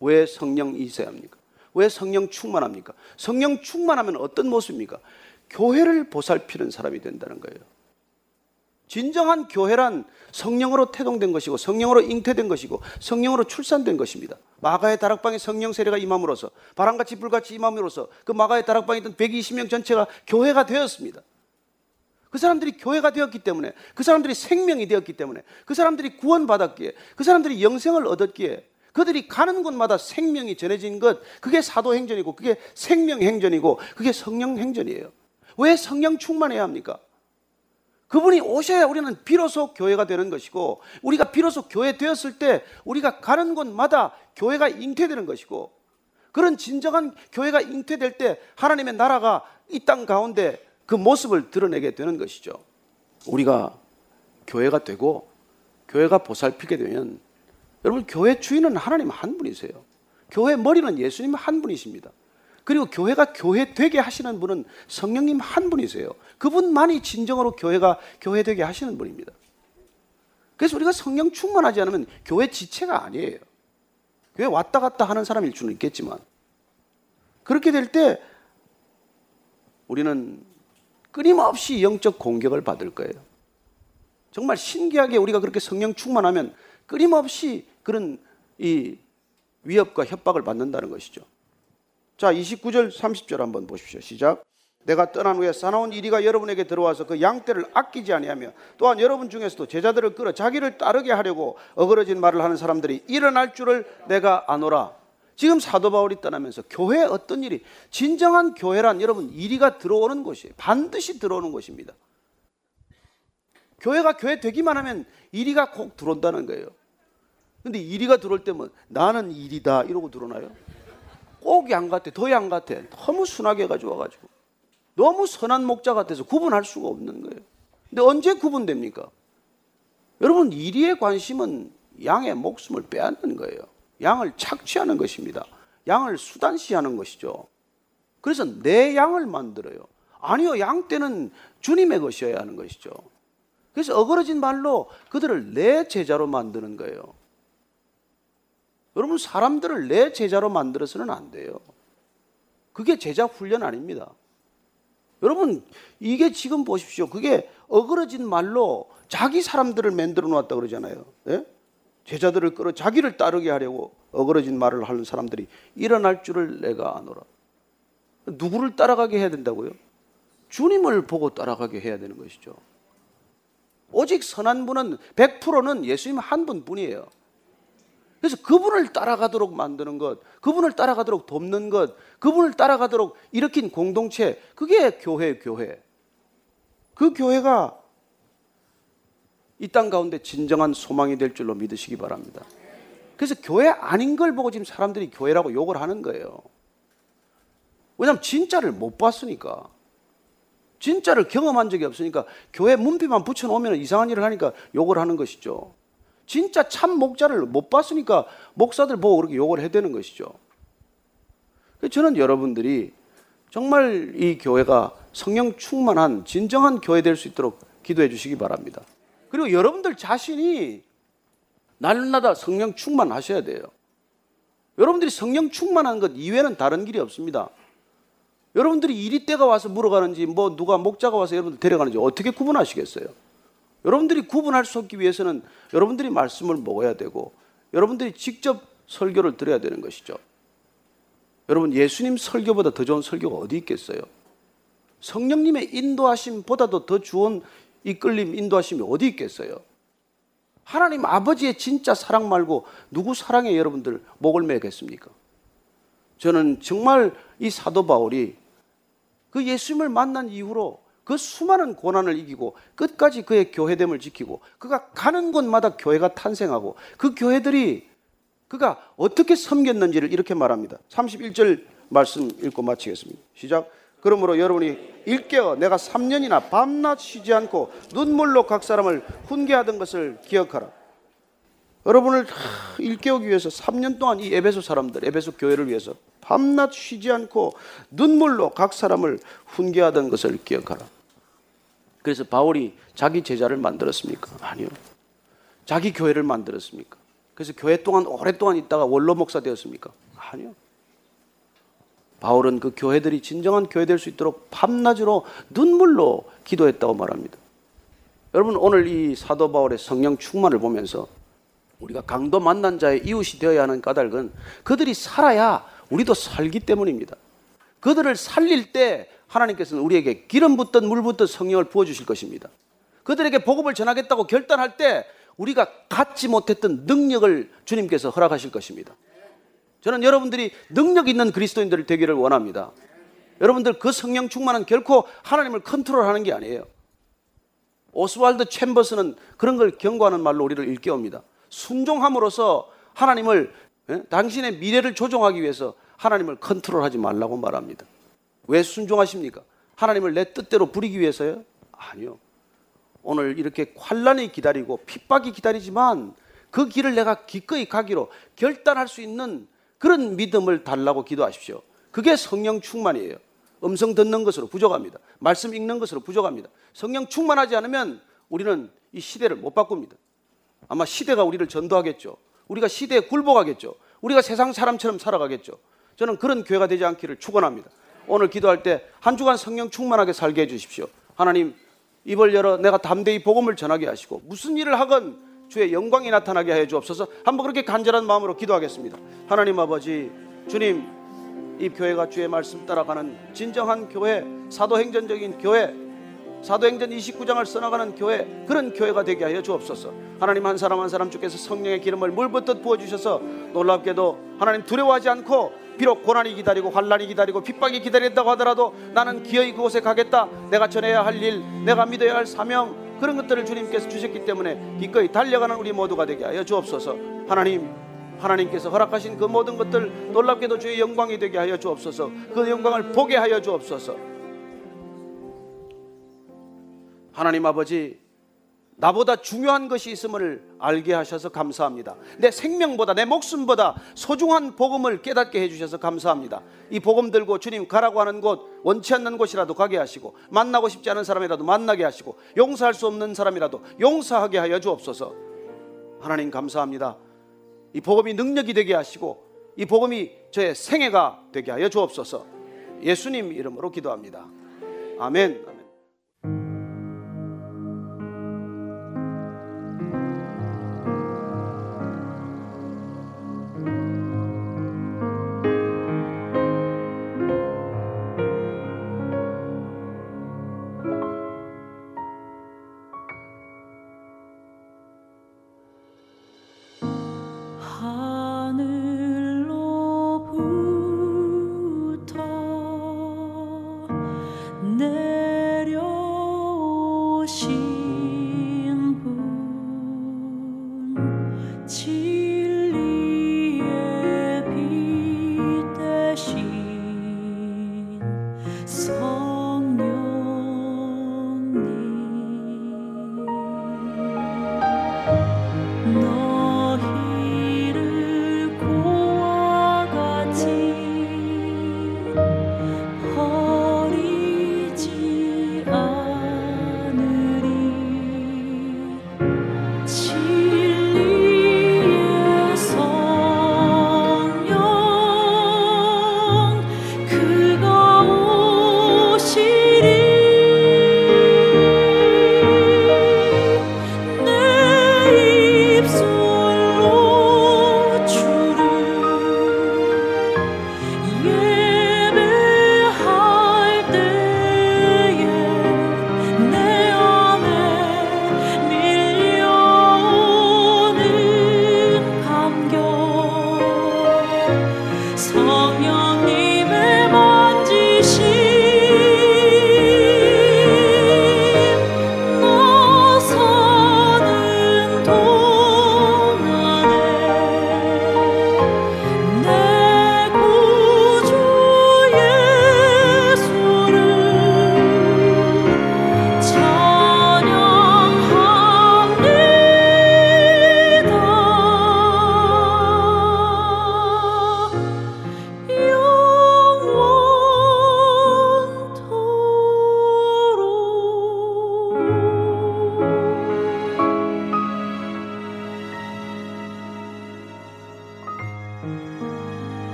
왜 성령이 있어야 합니까? 왜 성령 충만합니까? 성령 충만하면 어떤 모습입니까? 교회를 보살피는 사람이 된다는 거예요. 진정한 교회란 성령으로 태동된 것이고 성령으로 잉태된 것이고 성령으로 출산된 것입니다. 마가의 다락방에 성령 세례가 임함으로써 바람같이 불같이 임함으로써 그 마가의 다락방에 있던 120명 전체가 교회가 되었습니다. 그 사람들이 교회가 되었기 때문에 그 사람들이 생명이 되었기 때문에 그 사람들이 구원받았기에 그 사람들이 영생을 얻었기에 그들이 가는 곳마다 생명이 전해진 것, 그게 사도행전이고, 그게 생명행전이고, 그게 성령행전이에요. 왜 성령 충만해야 합니까? 그분이 오셔야 우리는 비로소 교회가 되는 것이고, 우리가 비로소 교회 되었을 때, 우리가 가는 곳마다 교회가 잉태되는 것이고, 그런 진정한 교회가 잉태될 때, 하나님의 나라가 이 땅 가운데 그 모습을 드러내게 되는 것이죠. 우리가 교회가 되고, 교회가 보살피게 되면, 여러분 교회 주인은 하나님 한 분이세요. 교회 머리는 예수님 한 분이십니다. 그리고 교회가 교회 되게 하시는 분은 성령님 한 분이세요. 그분만이 진정으로 교회가 교회 되게 하시는 분입니다. 그래서 우리가 성령 충만하지 않으면 교회 지체가 아니에요. 교회 왔다 갔다 하는 사람일 수는 있겠지만 그렇게 될 때 우리는 끊임없이 영적 공격을 받을 거예요. 정말 신기하게 우리가 그렇게 성령 충만하면 끊임없이 그런 이 위협과 협박을 받는다는 것이죠. 자, 29절 30절 한번 보십시오. 시작. 내가 떠난 후에 사나운 이리가 여러분에게 들어와서 그 양떼를 아끼지 아니하며 또한 여러분 중에서도 제자들을 끌어 자기를 따르게 하려고 어그러진 말을 하는 사람들이 일어날 줄을 내가 아노라. 지금 사도 바울이 떠나면서 교회에 어떤 일이 진정한 교회란 여러분 이리가 들어오는 곳이에요. 반드시 들어오는 곳입니다. 교회가 교회 되기만 하면 이리가 꼭 들어온다는 거예요. 근데 이리가 들어올 때면 나는 이리다 이러고 들어오나요? 꼭양 같아, 더양 같아. 너무 순하게 가지고 와가지고. 너무 선한 목자 같아서 구분할 수가 없는 거예요. 근데 언제 구분됩니까? 여러분, 이리의 관심은 양의 목숨을 빼앗는 거예요. 양을 착취하는 것입니다. 양을 수단시하는 것이죠. 그래서 내 양을 만들어요. 아니요, 양 때는 주님의 것이어야 하는 것이죠. 그래서 어그러진 말로 그들을 내 제자로 만드는 거예요. 여러분 사람들을 내 제자로 만들어서는 안 돼요. 그게 제자 훈련 아닙니다. 여러분 이게 지금 보십시오. 그게 어그러진 말로 자기 사람들을 만들어 놓았다 그러잖아요. 네? 제자들을 끌어 자기를 따르게 하려고 어그러진 말을 하는 사람들이 일어날 줄을 내가 아노라. 누구를 따라가게 해야 된다고요? 주님을 보고 따라가게 해야 되는 것이죠. 오직 선한 분은 100%는 예수님 한 분뿐이에요. 그래서 그분을 따라가도록 만드는 것, 그분을 따라가도록 돕는 것, 그분을 따라가도록 일으킨 공동체, 그게 교회, 교회. 그 교회가 이 땅 가운데 진정한 소망이 될 줄로 믿으시기 바랍니다. 그래서 교회 아닌 걸 보고 지금 사람들이 교회라고 욕을 하는 거예요. 왜냐하면 진짜를 못 봤으니까. 진짜를 경험한 적이 없으니까 교회 문패만 붙여놓으면 이상한 일을 하니까 욕을 하는 것이죠. 진짜 참 목자를 못 봤으니까 목사들 보고 그렇게 욕을 해대는 것이죠. 저는 여러분들이 정말 이 교회가 성령 충만한 진정한 교회 될 수 있도록 기도해 주시기 바랍니다. 그리고 여러분들 자신이 날마다 성령 충만하셔야 돼요. 여러분들이 성령 충만한 것 이외에는 다른 길이 없습니다. 여러분들이 이리 때가 와서 물어가는지 뭐 누가 목자가 와서 여러분들 데려가는지 어떻게 구분하시겠어요? 여러분들이 구분할 수 없기 위해서는 여러분들이 말씀을 먹어야 되고 여러분들이 직접 설교를 들어야 되는 것이죠. 여러분 예수님 설교보다 더 좋은 설교가 어디 있겠어요? 성령님의 인도하심보다도 더 좋은 이끌림 인도하심이 어디 있겠어요? 하나님 아버지의 진짜 사랑 말고 누구 사랑에 여러분들 목을 매겠습니까? 저는 정말 이 사도 바울이 그 예수님을 만난 이후로 그 수많은 고난을 이기고 끝까지 그의 교회됨을 지키고 그가 가는 곳마다 교회가 탄생하고 그 교회들이 그가 어떻게 섬겼는지를 이렇게 말합니다. 31절 말씀 읽고 마치겠습니다. 시작. 그러므로 여러분이 일깨어 내가 3년이나 밤낮 쉬지 않고 눈물로 각 사람을 훈계하던 것을 기억하라. 여러분을 일깨우기 위해서 3년 동안 이 에베소 사람들, 에베소 교회를 위해서 밤낮 쉬지 않고 눈물로 각 사람을 훈계하던 것을 기억하라. 그래서 바울이 자기 제자를 만들었습니까? 아니요. 자기 교회를 만들었습니까? 그래서 교회 동안 오랫동안 있다가 원로 목사 되었습니까? 아니요. 바울은 그 교회들이 진정한 교회 될 수 있도록 밤낮으로 눈물로 기도했다고 말합니다. 여러분 오늘 이 사도 바울의 성령 충만을 보면서 우리가 강도 만난 자의 이웃이 되어야 하는 까닭은 그들이 살아야 우리도 살기 때문입니다. 그들을 살릴 때 하나님께서는 우리에게 기름 붓던 물 붓던 성령을 부어 주실 것입니다. 그들에게 복음을 전하겠다고 결단할 때 우리가 갖지 못했던 능력을 주님께서 허락하실 것입니다. 저는 여러분들이 능력 있는 그리스도인들 되기를 원합니다. 여러분들 그 성령 충만은 결코 하나님을 컨트롤하는 게 아니에요. 오스왈드 챔버스는 그런 걸 경고하는 말로 우리를 일깨웁니다. 순종함으로써 하나님을 예? 당신의 미래를 조종하기 위해서 하나님을 컨트롤하지 말라고 말합니다. 왜 순종하십니까? 하나님을 내 뜻대로 부리기 위해서요? 아니요. 오늘 이렇게 환란이 기다리고 핍박이 기다리지만 그 길을 내가 기꺼이 가기로 결단할 수 있는 그런 믿음을 달라고 기도하십시오. 그게 성령 충만이에요. 음성 듣는 것으로 부족합니다. 말씀 읽는 것으로 부족합니다. 성령 충만하지 않으면 우리는 이 시대를 못 바꿉니다. 아마 시대가 우리를 전도하겠죠. 우리가 시대에 굴복하겠죠. 우리가 세상 사람처럼 살아가겠죠. 저는 그런 교회가 되지 않기를 축원합니다. 오늘 기도할 때 한 주간 성령 충만하게 살게 해 주십시오. 하나님 입을 열어 내가 담대히 복음을 전하게 하시고 무슨 일을 하건 주의 영광이 나타나게 하여 주옵소서. 한번 그렇게 간절한 마음으로 기도하겠습니다. 하나님 아버지, 주님, 이 교회가 주의 말씀 따라가는 진정한 교회, 사도행전적인 교회, 사도행전 29장을 써나가는 교회, 그런 교회가 되게 하여 주옵소서. 하나님 한 사람 한 사람 주께서 성령의 기름을 물붓듯 부어 주셔서 놀랍게도 하나님 두려워하지 않고 비록 고난이 기다리고 환란이 기다리고 핍박이 기다린다고 하더라도 나는 기어이 그곳에 가겠다. 내가 전해야 할 일, 내가 믿어야 할 사명, 그런 것들을 주님께서 주셨기 때문에 기꺼이 달려가는 우리 모두가 되게 하여 주옵소서. 하나님, 하나님께서 허락하신 그 모든 것들 놀랍게도 주의 영광이 되게 하여 주옵소서. 그 영광을 보게 하여 주옵소서. 하나님 아버지, 나보다 중요한 것이 있음을 알게 하셔서 감사합니다. 내 생명보다 내 목숨보다 소중한 복음을 깨닫게 해주셔서 감사합니다. 이 복음 들고 주님 가라고 하는 곳 원치 않는 곳이라도 가게 하시고 만나고 싶지 않은 사람이라도 만나게 하시고 용서할 수 없는 사람이라도 용서하게 하여 주옵소서. 하나님 감사합니다. 이 복음이 능력이 되게 하시고 이 복음이 저의 생애가 되게 하여 주옵소서. 예수님 이름으로 기도합니다. 아멘.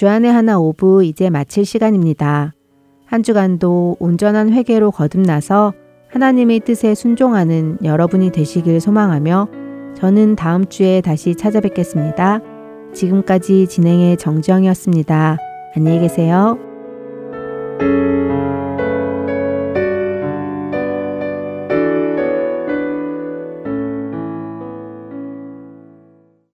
주안의 하나 오브 이제 마칠 시간입니다. 한 주간도 온전한 회개로 거듭나서 하나님의 뜻에 순종하는 여러분이 되시길 소망하며 저는 다음 주에 다시 찾아뵙겠습니다. 지금까지 진행의 정지영이었습니다. 안녕히 계세요.